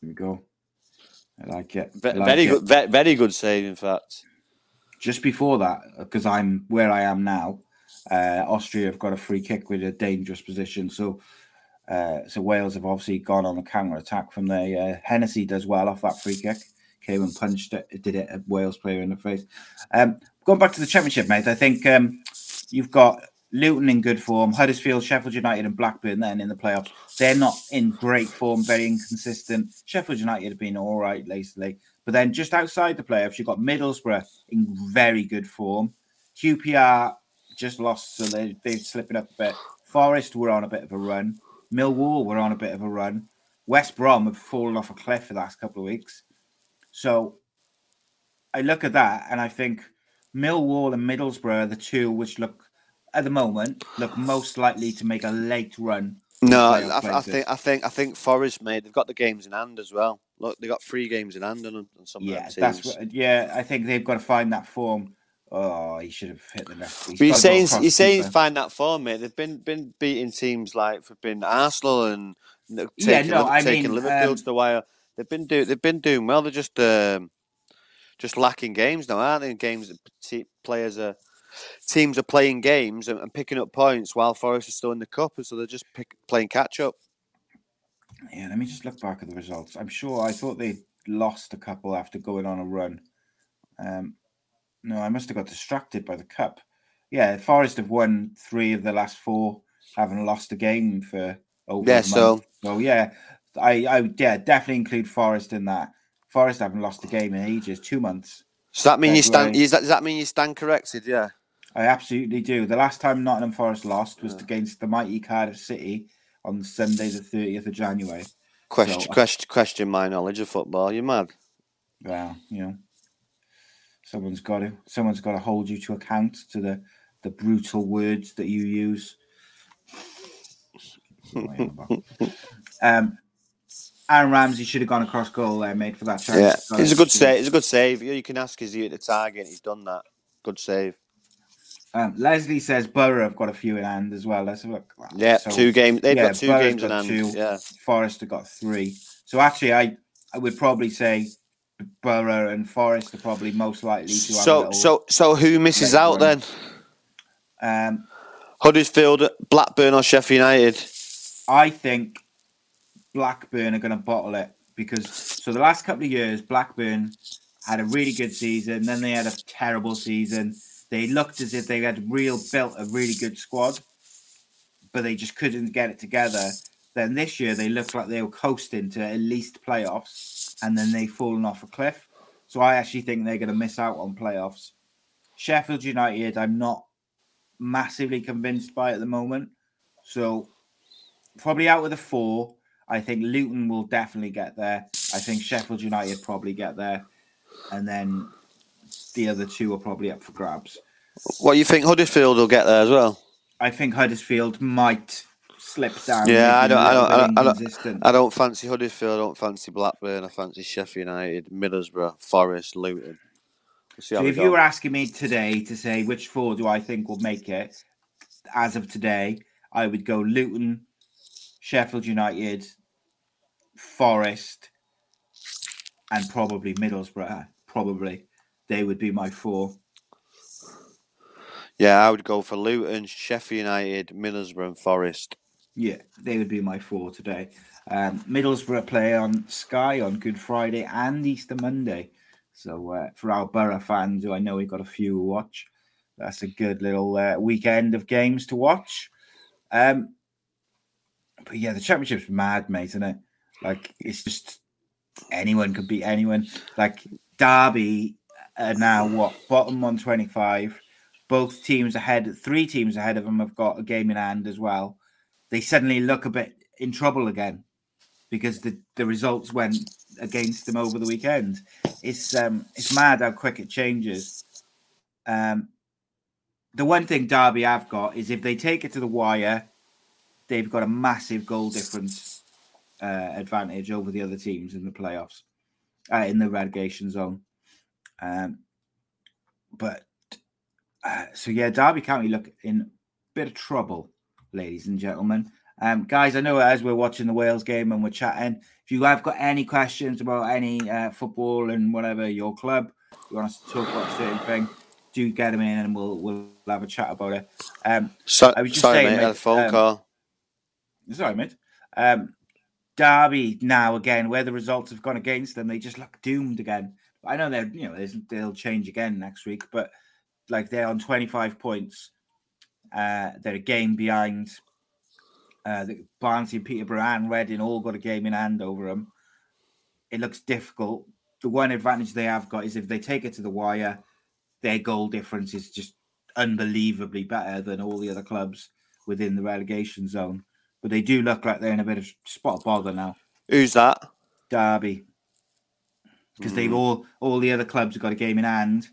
Speaker 7: There we go. I like it. I like
Speaker 2: very
Speaker 7: it.
Speaker 2: good. Ve- very good save, in fact.
Speaker 7: Just before that, because I'm where I am now, uh, Austria have got a free kick with a dangerous position. So, uh, so Wales have obviously gone on a counter attack from there. Uh, Hennessey does well off that free kick. Came and punched it, did it a Wales player in the face. Um, going back to the championship, mate. I think um, you've got Luton in good form, Huddersfield, Sheffield United, and Blackburn. Then in the playoffs, they're not in great form, very inconsistent. Sheffield United have been all right lately, but then just outside the playoffs, you've got Middlesbrough in very good form. QPR just lost, so they, they're slipping up a bit. Forest were on a bit of a run. Millwall were on a bit of a run. West Brom have fallen off a cliff for the last couple of weeks. So I look at that and I think Millwall and Middlesbrough are the two which look, at the moment, look most likely to make a late run.
Speaker 2: No, I, I think I think I think Forest, mate. They've got the games in hand as well. Look, they got three games in hand on, on some
Speaker 7: Yeah,
Speaker 2: of
Speaker 7: that's
Speaker 2: teams.
Speaker 7: what, yeah. I think they've got to find that form. Oh, he should have hit the net.
Speaker 2: But you're saying you're saying find that form, mate. They've been been beating teams like been Arsenal and know,
Speaker 7: Yeah, no, I
Speaker 2: taking
Speaker 7: mean,
Speaker 2: Liverpool
Speaker 7: um,
Speaker 2: to the wire. They've been do they've been doing well. They're just um, just lacking games now, aren't they? Games that players are teams are playing games and, and picking up points while Forest is still in the cup, and so they're just pick, playing catch up.
Speaker 7: Yeah, let me just look back at the results. I'm sure I thought they lost a couple after going on a run. Um, No, I must have got distracted by the cup. Yeah, Forest have won three of the last four, haven't lost a game for over.
Speaker 2: Yeah,
Speaker 7: a
Speaker 2: so-
Speaker 7: month. so yeah, I, I yeah definitely include Forest in that. Forest haven't lost a game in ages, two months.
Speaker 2: So that mean you stand? Is that, does that mean you stand corrected? Yeah.
Speaker 7: I absolutely do. The last time Nottingham Forest lost was against the mighty Cardiff City on Sunday, the thirtieth of January.
Speaker 2: Question,
Speaker 7: So-
Speaker 2: question, question my knowledge of football. You're mad.
Speaker 7: Well, you know, someone's got to someone's got to hold you to account to the the brutal words that you use. <laughs> um, Aaron Ramsey should have gone across goal there, made for that chance.
Speaker 2: Yeah, it's a good save. It's a good save. You can ask, is he at the target? He's done that. Good save.
Speaker 7: Um, Leslie says Borough have got a few in hand as well. Let's have a look.
Speaker 2: Yeah,
Speaker 7: So,
Speaker 2: two games. They've
Speaker 7: yeah,
Speaker 2: got two
Speaker 7: Borough's
Speaker 2: games in
Speaker 7: got
Speaker 2: hand.
Speaker 7: two.
Speaker 2: Yeah.
Speaker 7: Forest have got three. So actually, I I would probably say Borough and Forest are probably most likely to have a
Speaker 2: So, so, so who misses out
Speaker 7: run.
Speaker 2: then?
Speaker 7: um,
Speaker 2: Huddersfield, Blackburn, or Sheffield United?
Speaker 7: I think Blackburn are going to bottle it because so the last couple of years, Blackburn had a really good season, then they had a terrible season. They looked as if they had real built a really good squad, but they just couldn't get it together. Then this year they looked like they were coasting to at least playoffs, and then they've fallen off a cliff. So I actually think they're going to miss out on playoffs. Sheffield United, I'm not massively convinced by at the moment. So probably out of the four, I think Luton will definitely get there. I think Sheffield United probably get there, and then the other two are probably up for grabs.
Speaker 2: What you think Huddersfield will get there as well?
Speaker 7: I think Huddersfield might slip down.
Speaker 2: Yeah, I don't, I don't, I don't, I don't. I don't fancy Huddersfield. I don't fancy Blackburn. I fancy Sheffield United, Middlesbrough, Forest, Luton.
Speaker 7: So if you were asking me today to say which four do I think will make it, as of today, I would go Luton, Sheffield United, Forest, and probably Middlesbrough. Probably they would be my four.
Speaker 2: yeah, I would go for Luton, Sheffield United, Middlesbrough, and Forest.
Speaker 7: Yeah, they would be my four today. Um, Middlesbrough play on Sky on Good Friday and Easter Monday. So uh, for our Borough fans, who I know we've got a few watch, that's a good little uh, weekend of games to watch. Um, but yeah, the championship's mad, mate, isn't it? Like it's just anyone could beat anyone. Like Derby are now what bottom one twenty five. Both teams ahead, three teams ahead of them have got a game in hand as well. They suddenly look a bit in trouble again because the, the results went against them over the weekend. It's um it's mad how quick it changes. Um, the one thing Derby have got is if they take it to the wire, they've got a massive goal difference uh, advantage over the other teams in the playoffs, uh, in the relegation zone. Um, but uh, so yeah, Derby County look in a bit of trouble, ladies and gentlemen. Um, guys, I know as we're watching the Wales game and we're chatting, if you have got any questions about any uh, football and whatever your club, you want us to talk about a certain thing, do get them in and we'll we'll have a chat about it. Um,
Speaker 2: So,
Speaker 7: I was just
Speaker 2: sorry,
Speaker 7: saying,
Speaker 2: mate. Had a
Speaker 7: mate,
Speaker 2: phone
Speaker 7: um,
Speaker 2: call.
Speaker 7: Sorry, mate. Um, Derby now again, where the results have gone against them, they just look doomed again. I know they're you know they'll change again next week, but like they're on 25 points. Uh, they're a game behind. Uh, the Barnsley, Peterborough, and Reading all got a game in hand over them. It looks difficult. The one advantage they have got is if they take it to the wire, their goal difference is just unbelievably better than all the other clubs within the relegation zone. But they do look like they're in a bit of spot of bother now.
Speaker 2: Who's that?
Speaker 7: Derby, because they've all all the other clubs have got a game in hand,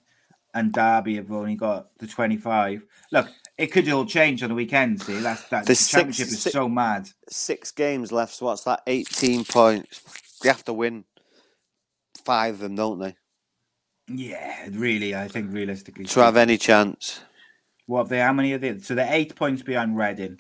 Speaker 7: and Derby have only got the twenty five. Look, it could all change on the weekend. See, that's that.
Speaker 2: There's
Speaker 7: the
Speaker 2: six-
Speaker 7: championship is
Speaker 2: six-
Speaker 7: so mad.
Speaker 2: Six games left. So what's that? 18 points. They have to win five of them, don't they?
Speaker 7: Yeah, really, I think realistically,
Speaker 2: To have any chance.
Speaker 7: what they? How many are they? So they're eight points behind Reading.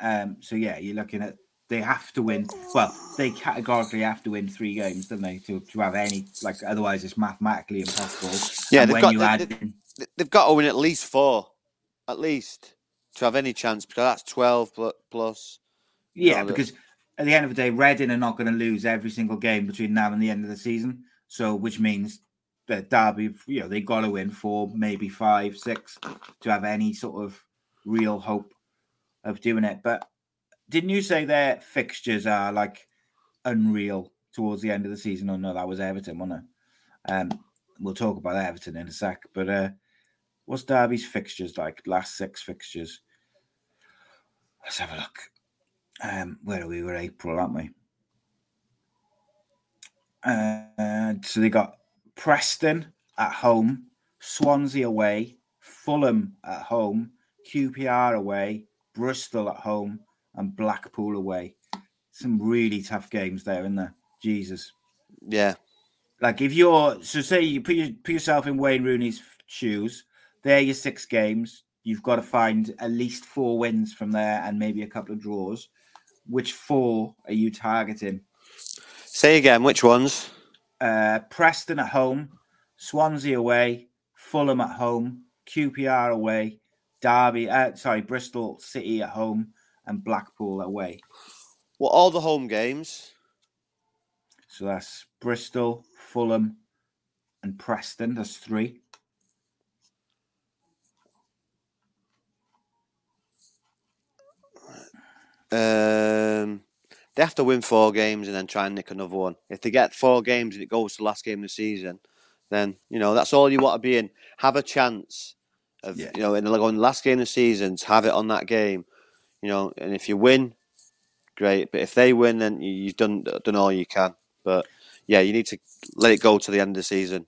Speaker 7: Um. So yeah, you're looking at they have to win. Well, they categorically have to win three games, don't they, to, to have any like? Otherwise, it's mathematically impossible.
Speaker 2: Yeah,
Speaker 7: And
Speaker 2: they've
Speaker 7: when
Speaker 2: got-
Speaker 7: you
Speaker 2: they-
Speaker 7: add
Speaker 2: they-
Speaker 7: in
Speaker 2: Th- They've got to win at least four. At least. To have any chance. Because that's 12 plus.
Speaker 7: Yeah,
Speaker 2: No, the-
Speaker 7: because at the end of the day, Reading are not going to lose every single game between now and the end of the season. So, which means that Derby, you know, they got to win four, maybe five, six to have any sort of real hope of doing it. But didn't you say their fixtures are like unreal towards the end of the season? Oh no, that was Everton, wasn't it? Um, we'll talk about Everton in a sec. But uh, what's Derby's fixtures like? Last six fixtures. Let's have a look. Um, where are we? We're April, aren't we? Uh, so they got Preston at home, Swansea away, Fulham at home, QPR away, Bristol at home, and Blackpool away. Some really tough games there, isn't there? Jesus.
Speaker 2: Yeah.
Speaker 7: Like if you're so say you put, your, put yourself in Wayne Rooney's shoes, there your six games. You've got to find at least four wins from there and maybe a couple of draws. Which four are you targeting?
Speaker 2: Say again, which ones?
Speaker 7: Uh, Preston at home, Swansea away, Fulham at home, QPR away, Derby, uh, sorry, Bristol City at home, and Blackpool away.
Speaker 2: Well, all the home games.
Speaker 7: So that's Bristol, Fulham, and Preston. That's three.
Speaker 2: Um, they have to win four games and then try and nick another one. If they get four games and it goes to the last game of the season, then you know that's all you want to be in. Have a chance of
Speaker 7: Yeah.
Speaker 2: you know in the, last game of the season, to have it on that game. You know, and if you win, great. But if they win, then you, you've done done all you can. But yeah, you need to let it go to the end of the season.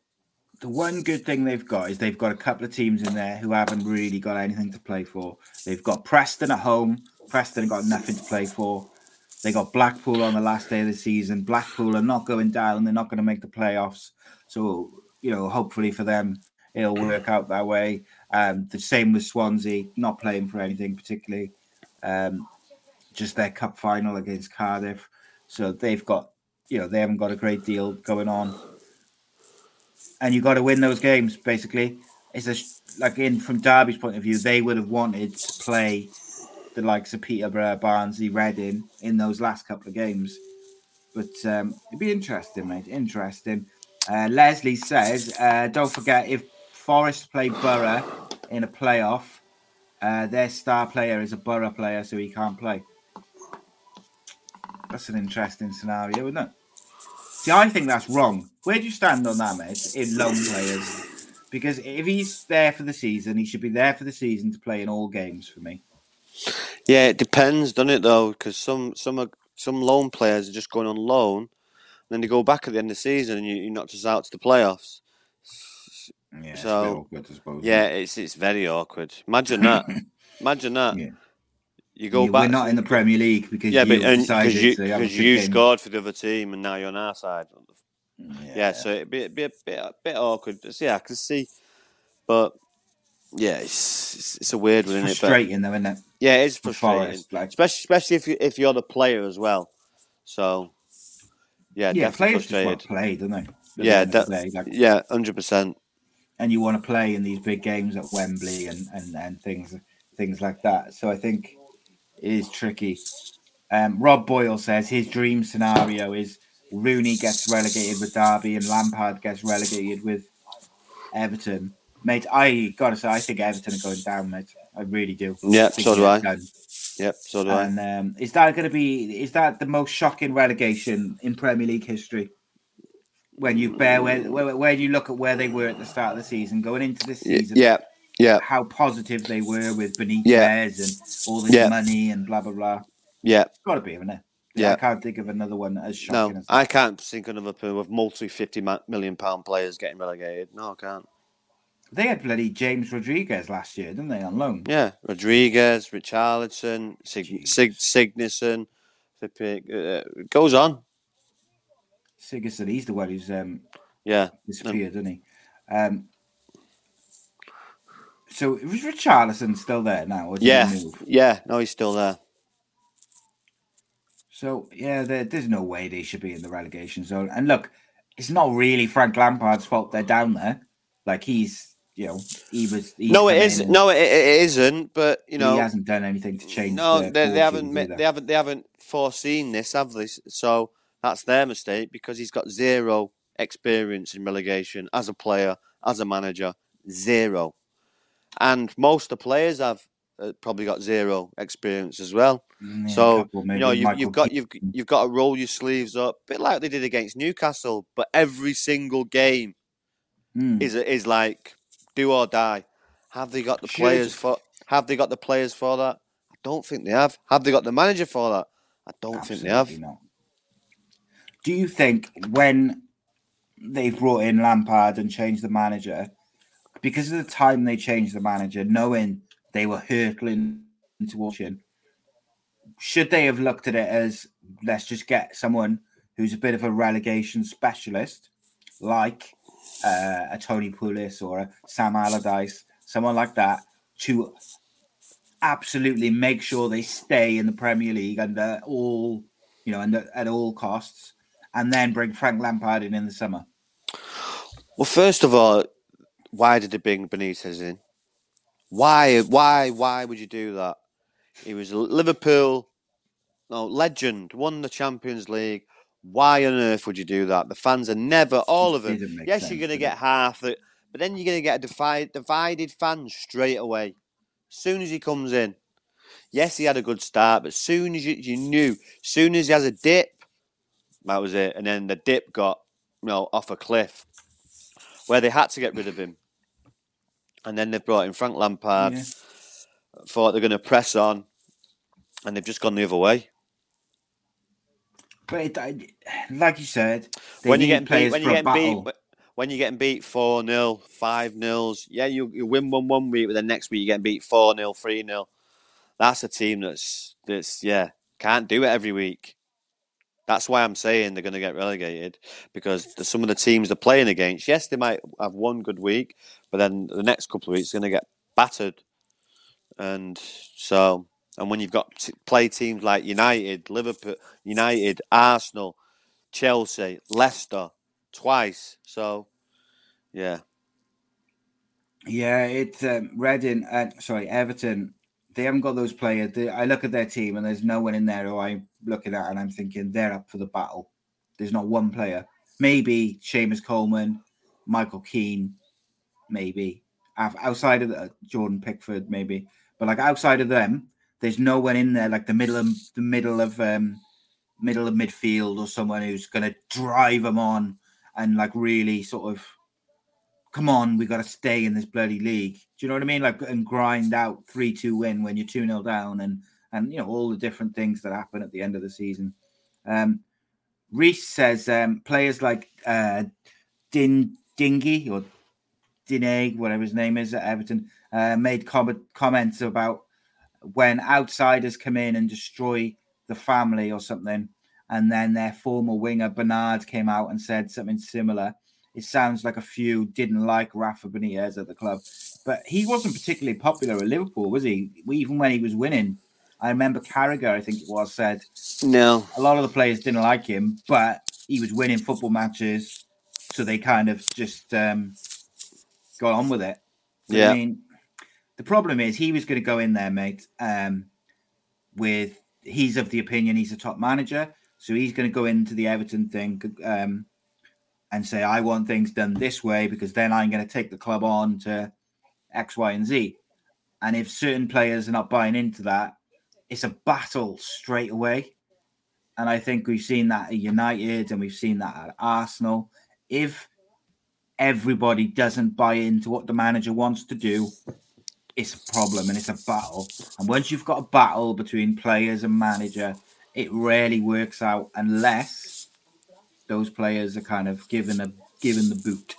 Speaker 7: The one good thing they've got is they've got a couple of teams in there who haven't really got anything to play for. They've got Preston at home. Preston got nothing to play for. They got Blackpool on the last day of the season. Blackpool are not going down. They're not going to make the playoffs. So, you know, hopefully for them, it'll work out that way. Um, the same with Swansea, not playing for anything particularly. Um, just their cup final against Cardiff. So they've got, you know, they haven't got a great deal going on and you've got to win those games. Basically, it's a, like in from Derby's point of view, they would have wanted to play the likes of Peterborough, Barnsley, Reading in those last couple of games. But um, it'd be interesting, mate. Interesting. Uh, Leslie says, uh, don't forget if Forest play Borough in a playoff, uh, their star player is a Borough player, so he can't play. That's an interesting scenario, isn't it? See, I think that's wrong. Where do you stand on that, mate? In loan players, because if he's there for the season, he should be there for the season to play in all games for me.
Speaker 2: Yeah, it depends, doesn't it? Though, because some some some loan players are just going on loan, and then they go back at the end of the season, and you, you knocked us out to the playoffs.
Speaker 7: Yeah, it's
Speaker 2: So,
Speaker 7: awkward, I suppose.
Speaker 2: Yeah, it's it's very awkward. Imagine that. <laughs> Imagine that.
Speaker 7: Yeah.
Speaker 2: You go
Speaker 7: Yeah,
Speaker 2: back.
Speaker 7: We're not in the Premier League because
Speaker 2: yeah, but
Speaker 7: you
Speaker 2: because you
Speaker 7: to have a
Speaker 2: because
Speaker 7: good
Speaker 2: you scored for the other team, and now you're on our side.
Speaker 7: Yeah.
Speaker 2: Yeah, so it'd be, it'd be a bit a bit awkward. So, yeah, I can see, but yeah, it's it's, it's a weird one,
Speaker 7: it's
Speaker 2: isn't it?
Speaker 7: Frustrating, though, isn't it?
Speaker 2: yeah, it is
Speaker 7: For
Speaker 2: frustrating,
Speaker 7: like-
Speaker 2: especially especially if you if you're the player as well. So yeah,
Speaker 7: Yeah,
Speaker 2: definitely
Speaker 7: players just want
Speaker 2: frustrated.
Speaker 7: to play, don't they? At the
Speaker 2: Yeah, that-
Speaker 7: day, like-
Speaker 2: Yeah, hundred percent.
Speaker 7: And you want to play in these big games at Wembley and and, and things things like that. So I think it is tricky. Um, Rob Boyle says his dream scenario is Rooney gets relegated with Derby and Lampard gets relegated with Everton. Mate, I gotta say, I think Everton are going down, mate. I really do.
Speaker 2: Yeah, so do I.
Speaker 7: done.
Speaker 2: Yep, so do I.
Speaker 7: And um, is that going to be? Is that the most shocking relegation in Premier League history? When you bear where, where where do you look at where they were at the start of the season, going into this season?
Speaker 2: Yeah, yeah,
Speaker 7: How positive they were with Benitez
Speaker 2: Yeah.
Speaker 7: and all this
Speaker 2: Yeah.
Speaker 7: money and blah blah blah.
Speaker 2: yeah.
Speaker 7: It's got to be, isn't it?
Speaker 2: Yeah.
Speaker 7: I can't think of another one as shocking
Speaker 2: No,
Speaker 7: as
Speaker 2: I can't think of another pool of multi fifty million pound players getting relegated. No, I can't.
Speaker 7: they had bloody James Rodriguez last year, didn't they, on loan?
Speaker 2: Yeah, Rodriguez, Richarlison, Sig- Sig- Sigurdsson, flipping- uh, it goes on.
Speaker 7: Sigurdsson, he's the one who's um,
Speaker 2: Yeah,
Speaker 7: disappeared, isn't he? Um, so was Richarlison still there now? Or did
Speaker 2: yeah,
Speaker 7: he move?
Speaker 2: yeah. No, he's still there.
Speaker 7: So yeah, there, there's no way they should be in the relegation zone. And look, it's not really Frank Lampard's fault they're down there. Like he's, you know, he was.
Speaker 2: No, it is. No, it, it isn't. But you know, he
Speaker 7: hasn't done anything to change.
Speaker 2: no,
Speaker 7: the
Speaker 2: they, they haven't.
Speaker 7: either.
Speaker 2: They haven't. They haven't foreseen this, have they? So that's their mistake because he's got zero experience in relegation as a player, as a manager, zero. And most of the players have uh, probably got zero experience as well.
Speaker 7: Mm, yeah,
Speaker 2: so
Speaker 7: couple,
Speaker 2: you know you've, you've got you've you've got to roll your sleeves up, a bit like they did against Newcastle. But every single game
Speaker 7: Mm.
Speaker 2: is is like do or die. Have they got the
Speaker 7: Should-
Speaker 2: players for? Have they got the players for that? I don't think they have. Have they got the manager for that? I don't think they have.
Speaker 7: Absolutely not. Do you think when they've brought in Lampard and changed the manager, because of the time they changed the manager, knowing they were hurtling into watching, should they have looked at it as let's just get someone who's a bit of a relegation specialist, like uh, a Tony Pulis or a Sam Allardyce, someone like that, to absolutely make sure they stay in the Premier League under all, you know, under, at all costs, and then bring Frank Lampard in in the summer.
Speaker 2: Well, first of all, why did they bring Benitez in? Why, why, why would you do that? He was Liverpool, no legend, won the Champions League. Why on earth would you do that? The fans are never, all of them. Yes,
Speaker 7: sense,
Speaker 2: you're going to get
Speaker 7: it?
Speaker 2: half it, but then you're going to get a divided, divided fan straight away. As soon as he comes in, yes, he had a good start, but as soon as you, you knew, soon as he has a dip, that was it. And then the dip got, you know, off a cliff where they had to get rid of him. And then they've brought in Frank Lampard,
Speaker 7: Yeah.
Speaker 2: thought they're going to press on, and they've just gone the other way.
Speaker 7: But it, like you said,
Speaker 2: when you're getting beat, when you're getting beat, when you're getting beat four 0 five nils, yeah, you, you win one one week, but then next week you're getting beat four 0 three 0 That's a team that's that's yeah can't do it every week. That's why I'm saying they're going to get relegated because the, some of the teams they're playing against, yes, they might have one good week, but then the next couple of weeks they're going to get battered. And so, and when you've got to play teams like United, Liverpool, United, Arsenal, Chelsea, Leicester, twice. So, yeah,
Speaker 7: Yeah, it's um, Reading. Uh, sorry, Everton. They haven't got those players. They, I look at their team, and there's no one in there who I'm looking at, and I'm thinking they're up for the battle. There's not one player. Maybe Seamus Coleman, Michael Keane, maybe outside of the, Jordan Pickford, maybe. But like outside of them, there's no one in there like the middle of the middle of um, middle of midfield or someone who's going to drive them on and like really sort of come on, we got to stay in this bloody league. Do you know what I mean? Like and grind out three two win when you're two 0 down, and and you know all the different things that happen at the end of the season. Um, Reese says um, players like uh, Din Dingy or Dineg, whatever his name is at Everton, uh, made com- comments about when outsiders come in and destroy the family or something, and then their former winger Bernard came out and said something similar it sounds like a few didn't like Rafa Benitez at the club, but he wasn't particularly popular at Liverpool, was he? Even when he was winning, I remember Carragher, I think it was, said
Speaker 2: no,
Speaker 7: a lot of the players didn't like him, but he was winning football matches, so they kind of just um, got on with it.
Speaker 2: Yeah.
Speaker 7: I mean, the problem is he was going to go in there, mate. Um, with he's of the opinion he's a top manager, so he's going to go into the Everton thing um, and say, "I want things done this way because then I'm going to take the club on to X, Y, and Z." And if certain players are not buying into that, it's a battle straight away. And I think we've seen that at United and we've seen that at Arsenal. If everybody doesn't buy into what the manager wants to do, it's a problem and it's a battle. And once you've got a battle between players and manager, it rarely works out unless those players are kind of given a given the boot.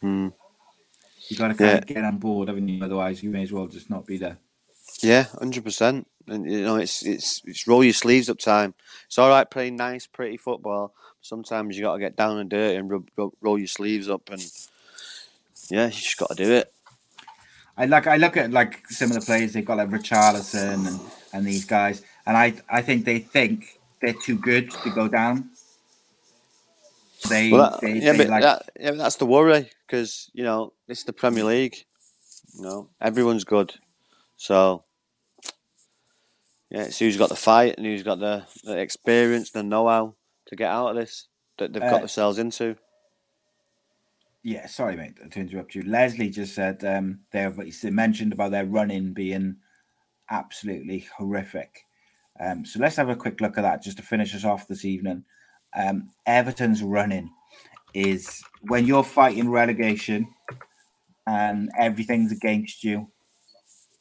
Speaker 2: Hmm.
Speaker 7: You got to kind
Speaker 2: Yeah.
Speaker 7: of get on board, haven't you? Otherwise, you may as well just not be there.
Speaker 2: yeah, hundred percent. And you know, it's it's it's roll your sleeves up time. It's all right playing nice, pretty football. Sometimes you got to get down and dirty and rub, rub, roll your sleeves up, and yeah, you just got to do it.
Speaker 7: I like I look at like the players they've got like Richarlison and, and these guys, and I I think they think they're too good to go down. They,
Speaker 2: Well, that-
Speaker 7: they,
Speaker 2: yeah,
Speaker 7: they
Speaker 2: but
Speaker 7: like
Speaker 2: that, yeah, but that's the worry because you know it's the Premier League. You know, everyone's good, so yeah, it's who's got the fight and who's got the, the experience, the know-how to get out of this. that they've
Speaker 7: Uh,
Speaker 2: got themselves into.
Speaker 7: Yeah, sorry, mate, to interrupt you. Leslie just said um, they've mentioned about their running being absolutely horrific. Um, so let's have a quick look at that just to finish us off this evening. Um, Everton's running is when you're fighting relegation and everything's against you.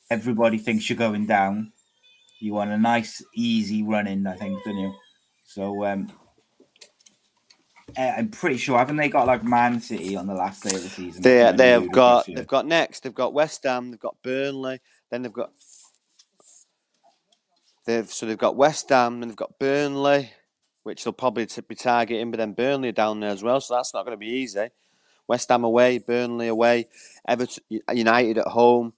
Speaker 7: Everybody thinks you're going down. You want a nice, easy run in, I think, don't you? So um, uh, I'm pretty sure haven't they got like Man City on the last day of the season?
Speaker 2: They they have got they've got next. They've got West Ham. They've got Burnley. Then they've got they've so they've got West Ham. and they've got Burnley, which they'll probably be targeting. But then Burnley are down there as well, so that's not going to be easy. West Ham away, Burnley away, Everton United at home,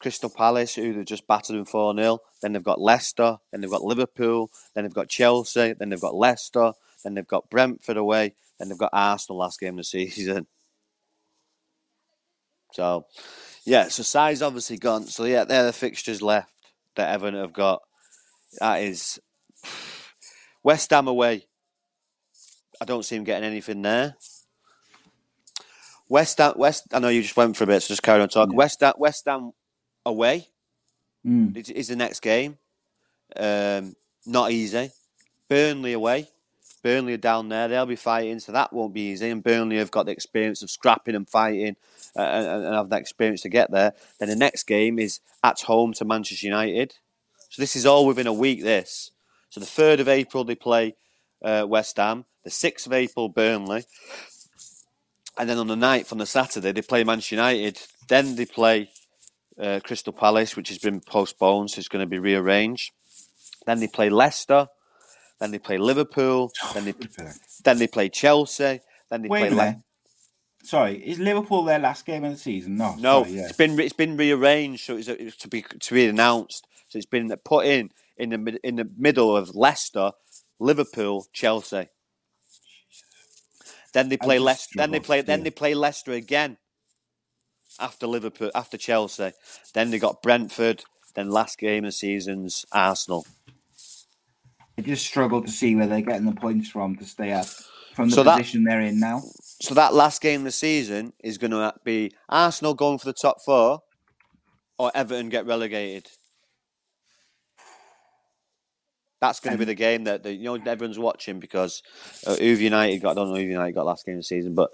Speaker 2: Crystal Palace, who they've just battered them 4 0. Then they've got Leicester, then they've got Liverpool, then they've got Chelsea, then they've got Leicester, then they've got Brentford away, then they've got Arsenal last game of the season. So, yeah, so size obviously gone. So, yeah, they're the fixtures left that Everton have got. That is <sighs> West Ham away. I don't see him getting anything there. West Ham, West. I know you just went for a bit, so just carry on talking. West Ham, West Ham away
Speaker 7: Mm.
Speaker 2: is, is the next game. Um, not easy. Burnley away. Burnley are down there. They'll be fighting, so that won't be easy. And Burnley have got the experience of scrapping and fighting, uh, and, and have that experience to get there. Then the next game is at home to Manchester United. So this is all within a week. This. So the third of April they play uh, West Ham. The sixth of April Burnley. And then on the 9th, on the Saturday, they play Manchester United. Then they play uh, Crystal Palace, which has been postponed, so it's going to be rearranged. Then they play Leicester. Then they play Liverpool. Then they then they play Chelsea. Then they
Speaker 7: Wait
Speaker 2: play.
Speaker 7: Sorry, is Liverpool their last game of the season? No,
Speaker 2: No,
Speaker 7: sorry, yeah.
Speaker 2: it's been it's been rearranged, so it's, it's to be to be announced. So it's been put in in the in the middle of Leicester, Liverpool, Chelsea. Then they play Leicester. Then they play. Then they play Leicester again. After Liverpool, after Chelsea, then they got Brentford. Then last game of the season's Arsenal.
Speaker 7: I just struggle to see where they're getting the points from to stay up from the
Speaker 2: So that-
Speaker 7: position they're in now.
Speaker 2: So that last game of the season is going to be Arsenal going for the top four, or Everton get relegated. That's going to be the game that, that you know everyone's watching because uh, who've United got? I don't know who United got last game of the season, but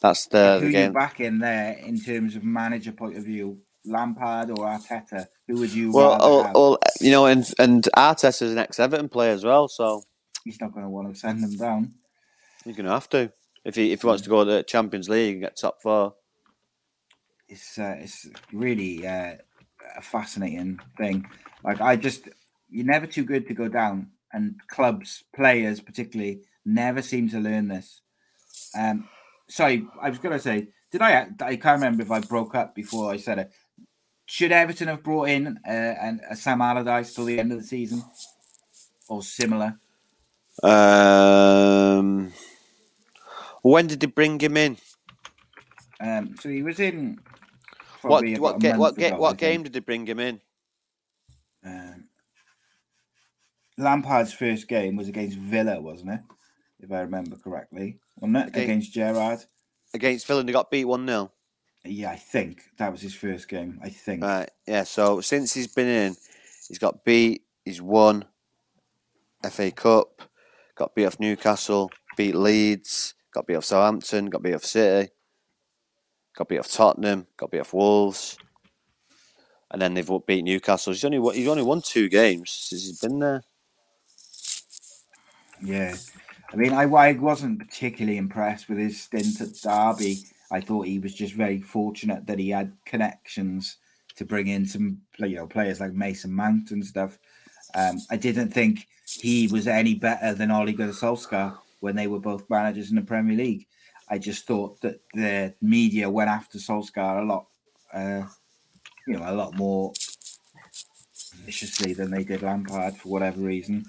Speaker 2: that's the,
Speaker 7: Who
Speaker 2: the
Speaker 7: you
Speaker 2: game.
Speaker 7: back in there in terms of manager point of view? Lampard or Arteta? Who would you
Speaker 2: Well, oh, oh, you know, and and Arteta's an ex-Everton player as well, so
Speaker 7: He's not going to want to send them down.
Speaker 2: you're going to have to if he if he wants to go to the Champions League and get top four.
Speaker 7: It's uh, it's really uh, a fascinating thing. Like I just, you're never too good to go down, and clubs, players particularly, never seem to learn this. Um, sorry, I was going to say, did I? I can't remember if I broke up before I said it. Should Everton have brought in uh, an, a Sam Allardyce till the end of the season, or similar?
Speaker 2: Um, when did they bring him in?
Speaker 7: Um, so he was in.
Speaker 2: What what ga- what ga-
Speaker 7: ago,
Speaker 2: what game did they bring him in?
Speaker 7: Um, Lampard's first game was against Villa, wasn't it? If I remember correctly, wasn't it?
Speaker 2: Against-
Speaker 7: Against Gerrard.
Speaker 2: Against Villa, and they got beat one 0
Speaker 7: Yeah, I think that was his first game. I think.
Speaker 2: Right, yeah. So since he's been in, he's got beat. He's won FA Cup. Got beat off Newcastle. Beat Leeds. Got beat off Southampton. Got beat off City. Got beat off Tottenham. Got beat off Wolves. And then they've beat Newcastle. He's only he's only won two games since he's been there.
Speaker 7: Yeah, I mean, I, I wasn't particularly impressed with his stint at Derby. I thought he was just very fortunate that he had connections to bring in some, you know, players like Mason Mount and stuff. Um, I didn't think he was any better than Ole Gunnar Solskjaer when they were both managers in the Premier League. I just thought that the media went after Solskjaer a lot, uh, you know, a lot more viciously than they did Lampard for whatever reason.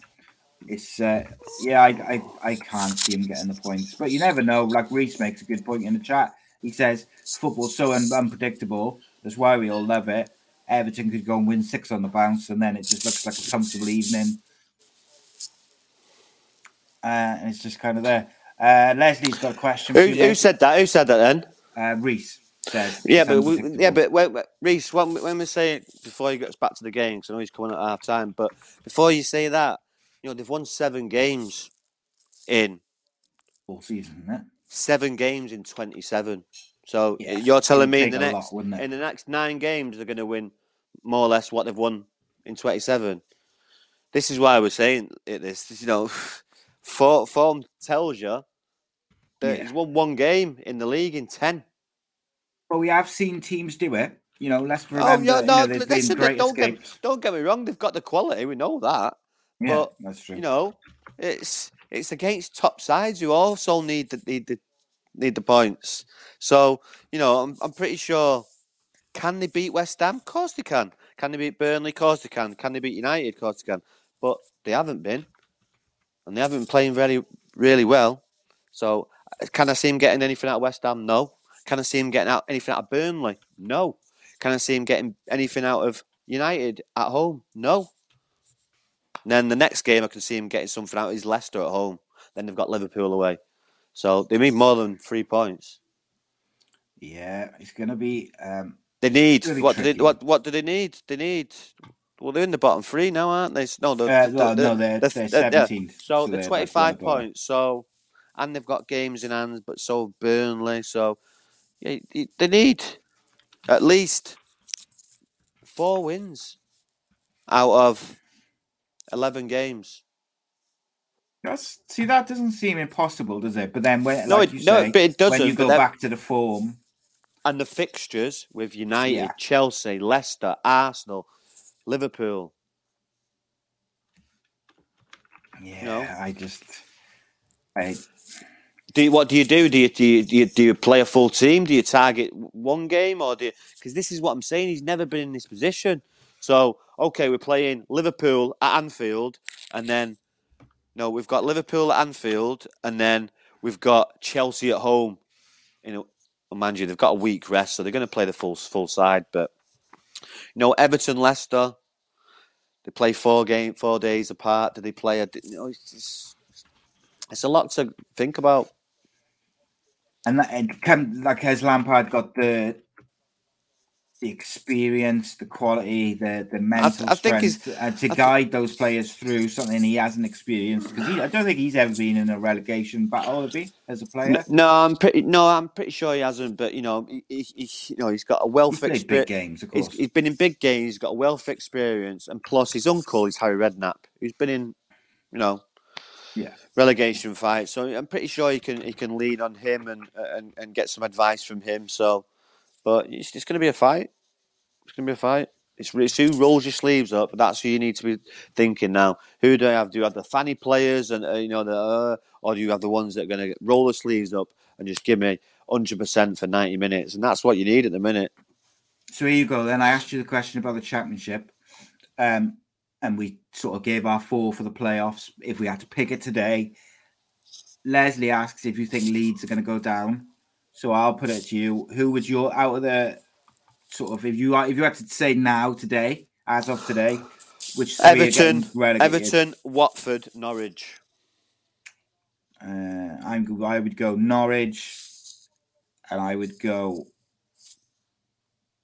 Speaker 7: It's uh, yeah, I, I I can't see him getting the points, but you never know. Like Reese makes a good point in the chat. He says football's so un- unpredictable. That's why we all love it. Everton could go and win six on the bounce, and then it just looks like a comfortable evening. Uh, and it's just kind of there. Uh, Leslie's got a question.
Speaker 2: Who, who said that? Who said that then?
Speaker 7: Uh, Reese says.
Speaker 2: Yeah, but we, yeah, but Reese, when, when we say before he gets back to the game, 'cause I know he's coming at half time, but before you say that, you know they've won seven games in
Speaker 7: all season, isn't it?
Speaker 2: seven games in twenty-seven. So
Speaker 7: Yeah,
Speaker 2: you're telling me in the next
Speaker 7: lot,
Speaker 2: in the next nine games they're going to win more or less what they've won in twenty-seven. This is why I was saying it. This, you know, <laughs> form, form tells you that
Speaker 7: Yeah.
Speaker 2: he's won one game in the league in ten.
Speaker 7: But we have seen teams do it. You know, let's
Speaker 2: Oh
Speaker 7: remember.
Speaker 2: yeah,
Speaker 7: you know, been
Speaker 2: listen,
Speaker 7: great
Speaker 2: don't get don't get me wrong. They've got the quality. We know that.
Speaker 7: Yeah,
Speaker 2: but,
Speaker 7: that's true.
Speaker 2: You know, it's it's against top sides who also need the need the need the points. So you know, I'm I'm pretty sure. Can they beat West Ham? Of course they can. Can they beat Burnley? Of course they can. Can they beat United? Of course they can. But they haven't been, and they haven't been playing very really well. So uh, can I see him getting anything out of West Ham? No. Can I see him getting out anything out of Burnley? No. Can I see him getting anything out of United at home? No. And then the next game, I can see him getting something out his Leicester at home. Then they've got Liverpool away. So they need more than three points.
Speaker 7: yeah, it's going to be. Um,
Speaker 2: They need
Speaker 7: Really
Speaker 2: what do they what what do they need? They need well they're in the bottom three now, aren't they? No, they're,
Speaker 7: Uh, well, no, they're- they're 17th,
Speaker 2: So,
Speaker 7: so
Speaker 2: they're
Speaker 7: they're
Speaker 2: twenty
Speaker 7: about
Speaker 2: five
Speaker 7: to go
Speaker 2: points. So and they've got games in hand, but so Burnley. So yeah, they need at least four wins out of eleven games.
Speaker 7: that's see, that doesn't seem impossible, does it? But then when,
Speaker 2: No,
Speaker 7: like
Speaker 2: it- no,
Speaker 7: say,
Speaker 2: but it doesn't,
Speaker 7: When you go
Speaker 2: that-
Speaker 7: back to the form,
Speaker 2: And the fixtures with United,
Speaker 7: Yeah.
Speaker 2: Chelsea, Leicester, Arsenal, Liverpool.
Speaker 7: yeah,
Speaker 2: No.
Speaker 7: I just, I
Speaker 2: Do you, what do you do? Do you, do you do you do you play a full team? Do you target one game or do? Because this is what I'm saying. He's never been in this position. So okay, we're playing Liverpool at Anfield, and then no, we've got Liverpool at Anfield, and then we've got Chelsea at home. You know, mind you, they've got a week rest, so they're going to play the full full side. But you know, Everton, Leicester, they play four game four days apart. Do they play a? You know, it's, it's, a lot to think about.
Speaker 7: and that can like has Lampard got the the experience, the quality, the the mental
Speaker 2: I think he's-
Speaker 7: strength uh, to
Speaker 2: I
Speaker 7: guide those players through something he hasn't experienced? Because I don't think he's ever been in a relegation battle, he, as a player?
Speaker 2: No, I'm pretty. No, I'm pretty sure he hasn't. But you know, he, he, he you know, he's got a wealth
Speaker 7: He's
Speaker 2: of
Speaker 7: big
Speaker 2: experience.
Speaker 7: games, of
Speaker 2: He's,
Speaker 7: course.
Speaker 2: he's been in big games. He's got a wealth of experience, and plus his uncle is Harry Redknapp, who's been in, you know,
Speaker 7: Yeah.
Speaker 2: relegation fights. So I'm pretty sure he can he can lean on him and and, and get some advice from him. So, but it's, it's going to be a fight. It's going to be a fight. It's, it's who rolls your sleeves up. That's who you need to be thinking now. Who do I have? Do you have the fanny players and uh, you know the, uh, or do you have the ones that are going to roll the sleeves up and just give me hundred percent for ninety minutes? And that's what you need at the minute.
Speaker 7: So here you go. Then I asked you the question about the championship, um, and we sort of gave our four for the playoffs. If we had to pick it today, Leslie asks if you think Leeds are going to go down. So I'll put it to you: Who would your out of the sort of if you if you had to say now today, as of today, which
Speaker 2: Everton. Everton, Watford, Norwich.
Speaker 7: Uh, I'm I would go Norwich, and I would go.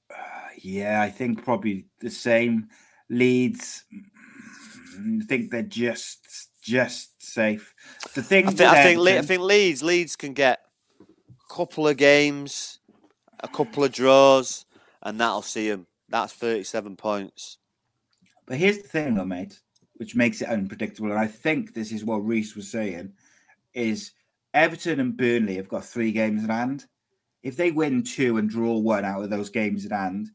Speaker 7: uh, yeah, I think probably the same. Leeds, mm, I think they're just just safe. The thing,
Speaker 2: I think, I think, Le- I think Leeds, Leeds can get couple of games, a couple of draws, and that'll see them. That's thirty-seven points.
Speaker 7: But here's the thing, though, mate, which makes it unpredictable, and I think this is what Reese was saying: is Everton and Burnley have got three games in hand. If they win two and draw one out of those games in hand,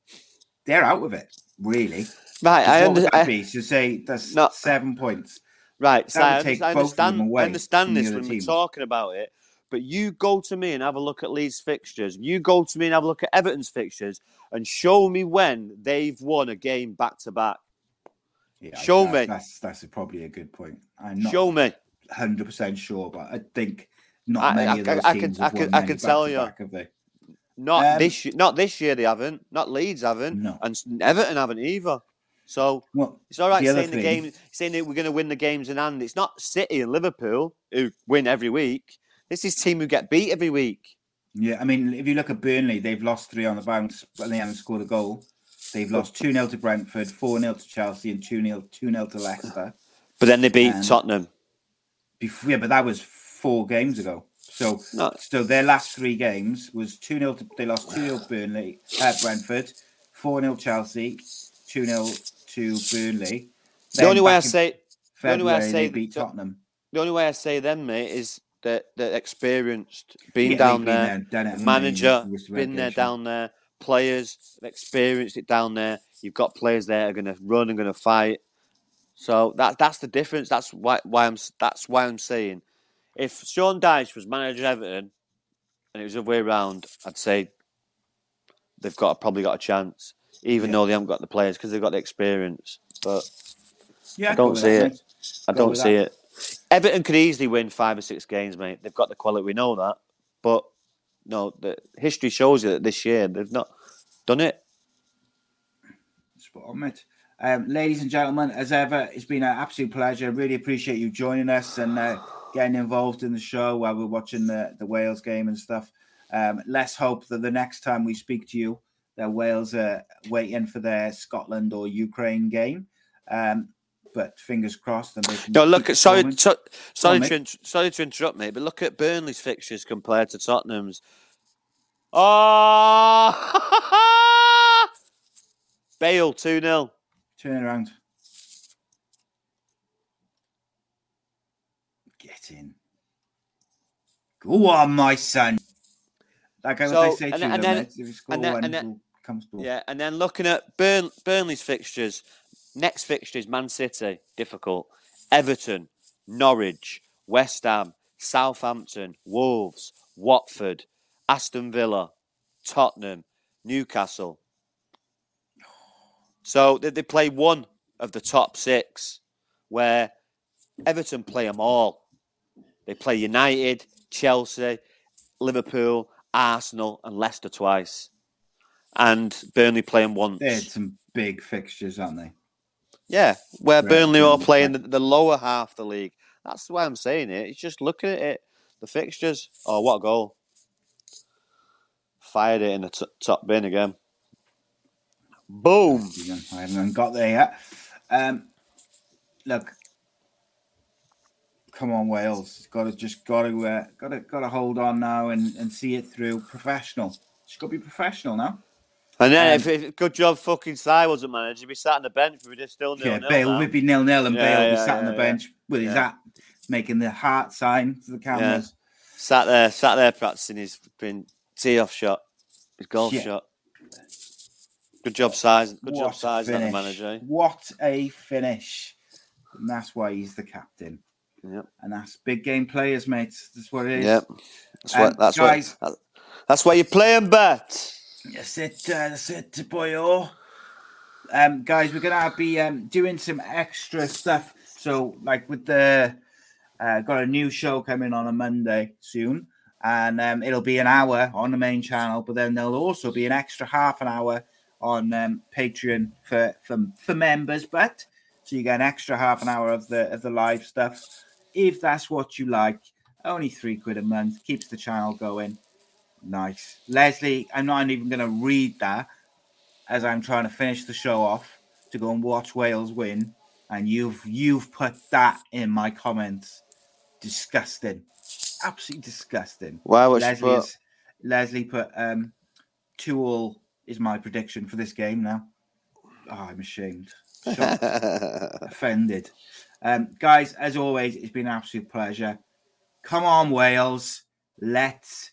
Speaker 7: they're out of it. Really,
Speaker 2: Right, I,
Speaker 7: what
Speaker 2: under,
Speaker 7: would
Speaker 2: I?
Speaker 7: So say that's
Speaker 2: No.
Speaker 7: seven points.
Speaker 2: right. So I, under- I
Speaker 7: both of them
Speaker 2: understand. I understand this when
Speaker 7: teams.
Speaker 2: we're talking about it. But you go to me and have a look at Leeds fixtures. You go to me and have a look at Everton's fixtures and show me when they've won a game back to back. Show
Speaker 7: that-
Speaker 2: me.
Speaker 7: That's that's probably a good point. I'm not
Speaker 2: Show me.
Speaker 7: hundred percent sure, but I think not
Speaker 2: I-
Speaker 7: many
Speaker 2: I-
Speaker 7: of those
Speaker 2: I- I
Speaker 7: teams
Speaker 2: can-
Speaker 7: have
Speaker 2: I
Speaker 7: won
Speaker 2: can- I can tell you.
Speaker 7: they?
Speaker 2: Not
Speaker 7: Um,
Speaker 2: this year. Not this year. They haven't. Not Leeds haven't.
Speaker 7: No.
Speaker 2: And Everton haven't either. So
Speaker 7: Well,
Speaker 2: It's all right
Speaker 7: the
Speaker 2: saying the game, saying that we're going to win the games in hand. It's not City and Liverpool who win every week. This is team who get beat every week.
Speaker 7: Yeah, I mean, if you look at Burnley, they've lost three on the bounce, but they haven't scored a goal. They've lost 2 0 to Brentford, 4 0 to Chelsea, and 2 0 2 0 to Leicester.
Speaker 2: But then they beat
Speaker 7: And-
Speaker 2: Tottenham.
Speaker 7: Before, yeah, but that was four games ago. So,
Speaker 2: No.
Speaker 7: so their last three games was 2 0 to, they lost 2 0 Burnley, uh, Brentford, 4 0 Chelsea, 2 0 to Burnley.
Speaker 2: The only way I say the only way I say
Speaker 7: they beat Tottenham.
Speaker 2: the only way I say them, mate, is that they're experienced, being
Speaker 7: Yeah,
Speaker 2: down
Speaker 7: been
Speaker 2: there,
Speaker 7: there, done it,
Speaker 2: manager, been there down there, players have experienced it down there. You've got players there that are going to run and going to fight. So that that's the difference. That's why why I'm that's why I'm saying if Sean Dyche was manager of Everton and it was the other way around, I'd say they've got probably got a chance, even though they haven't got the players because they've got the experience. But
Speaker 7: Yeah,
Speaker 2: I don't see it. I don't see
Speaker 7: that.
Speaker 2: it. Everton could easily win five or six games, mate. They've got the quality. We know that, but no, the history shows you that this year they've not done it.
Speaker 7: Spot on, mate. Um, ladies and gentlemen, as ever, it's been an absolute pleasure. Really appreciate you joining us and uh, getting involved in the show while we're watching the, the Wales game and stuff. Um, let's hope that the next time we speak to you, that Wales are waiting for their Scotland or Ukraine game. Um, but fingers crossed. And they can
Speaker 2: No, look at sorry, so, sorry, to, int- sorry to interrupt, mate, but look at Burnley's fixtures compared to Tottenham's. Oh, <laughs> Bale two 0
Speaker 7: Turn around. Get in. Go on, my son. Like I
Speaker 2: So,
Speaker 7: say
Speaker 2: and
Speaker 7: to
Speaker 2: then-
Speaker 7: you,
Speaker 2: and then-
Speaker 7: if you score
Speaker 2: and then-
Speaker 7: one,
Speaker 2: and then-
Speaker 7: it'll come score.
Speaker 2: Yeah, and then looking at Burn, Burnley's fixtures, next fixture is Man City, difficult. Everton, Norwich, West Ham, Southampton, Wolves, Watford, Aston Villa, Tottenham, Newcastle. So they, they play one of the top six, where Everton play them all. They play United, Chelsea, Liverpool, Arsenal, and Leicester twice and Burnley play them once.
Speaker 7: They had some big fixtures, aren't they?
Speaker 2: Yeah, where
Speaker 7: Right,
Speaker 2: Burnley are playing the, the lower half of the league. That's why I'm saying it. It's just looking at it, the fixtures. Oh, what a goal! Fired it in the t- top bin again. Boom!
Speaker 7: I haven't got there yet. Um, look, come on, Wales. Got to just got to uh, got to got to hold on now and, and see it through. Professional. Just got to be professional now.
Speaker 2: And then,
Speaker 7: Um,
Speaker 2: if, if good job, fucking Sai wasn't managed, he'd be sat on the bench. We'd just still nil
Speaker 7: Yeah. Bale
Speaker 2: now.
Speaker 7: would be nil nil, and
Speaker 2: Yeah,
Speaker 7: Bale would be
Speaker 2: yeah,
Speaker 7: sat on the
Speaker 2: yeah.
Speaker 7: bench with his hat, making the heart sign to the cameras.
Speaker 2: Sat there, sat there practicing his been tee off shot, his golf
Speaker 7: Yeah.
Speaker 2: shot. Good job, size. Good
Speaker 7: What
Speaker 2: job, size. That the manager. eh?
Speaker 7: What a finish! And that's why he's the captain.
Speaker 2: Yep.
Speaker 7: And that's big game players, mate. That's what it is.
Speaker 2: Yep. That's
Speaker 7: Um,
Speaker 2: what. That's
Speaker 7: guys-
Speaker 2: what. That's why you're playing bet.
Speaker 7: That's it. Uh, that's it, boyo. Um, guys, we're gonna be um, doing some extra stuff. So, like with the, uh, got a new show coming on a Monday soon, and um, it'll be an hour on the main channel. But then there'll also be an extra half an hour on um, Patreon for, for for members. But so you get an extra half an hour of the of the live stuff, if that's what you like. Only three quid a month keeps the channel going. Nice. Leslie, I'm not even going to read that as I'm trying to finish the show off to go and watch Wales win. And you've you've put that in my comments. Disgusting. Absolutely disgusting.
Speaker 2: Why
Speaker 7: Leslie,
Speaker 2: put?
Speaker 7: is, Leslie put um two all is my prediction for this game now. Oh, I'm ashamed. Shocked. <laughs> offended. Um, guys, as always, it's been an absolute pleasure. Come on, Wales. Let's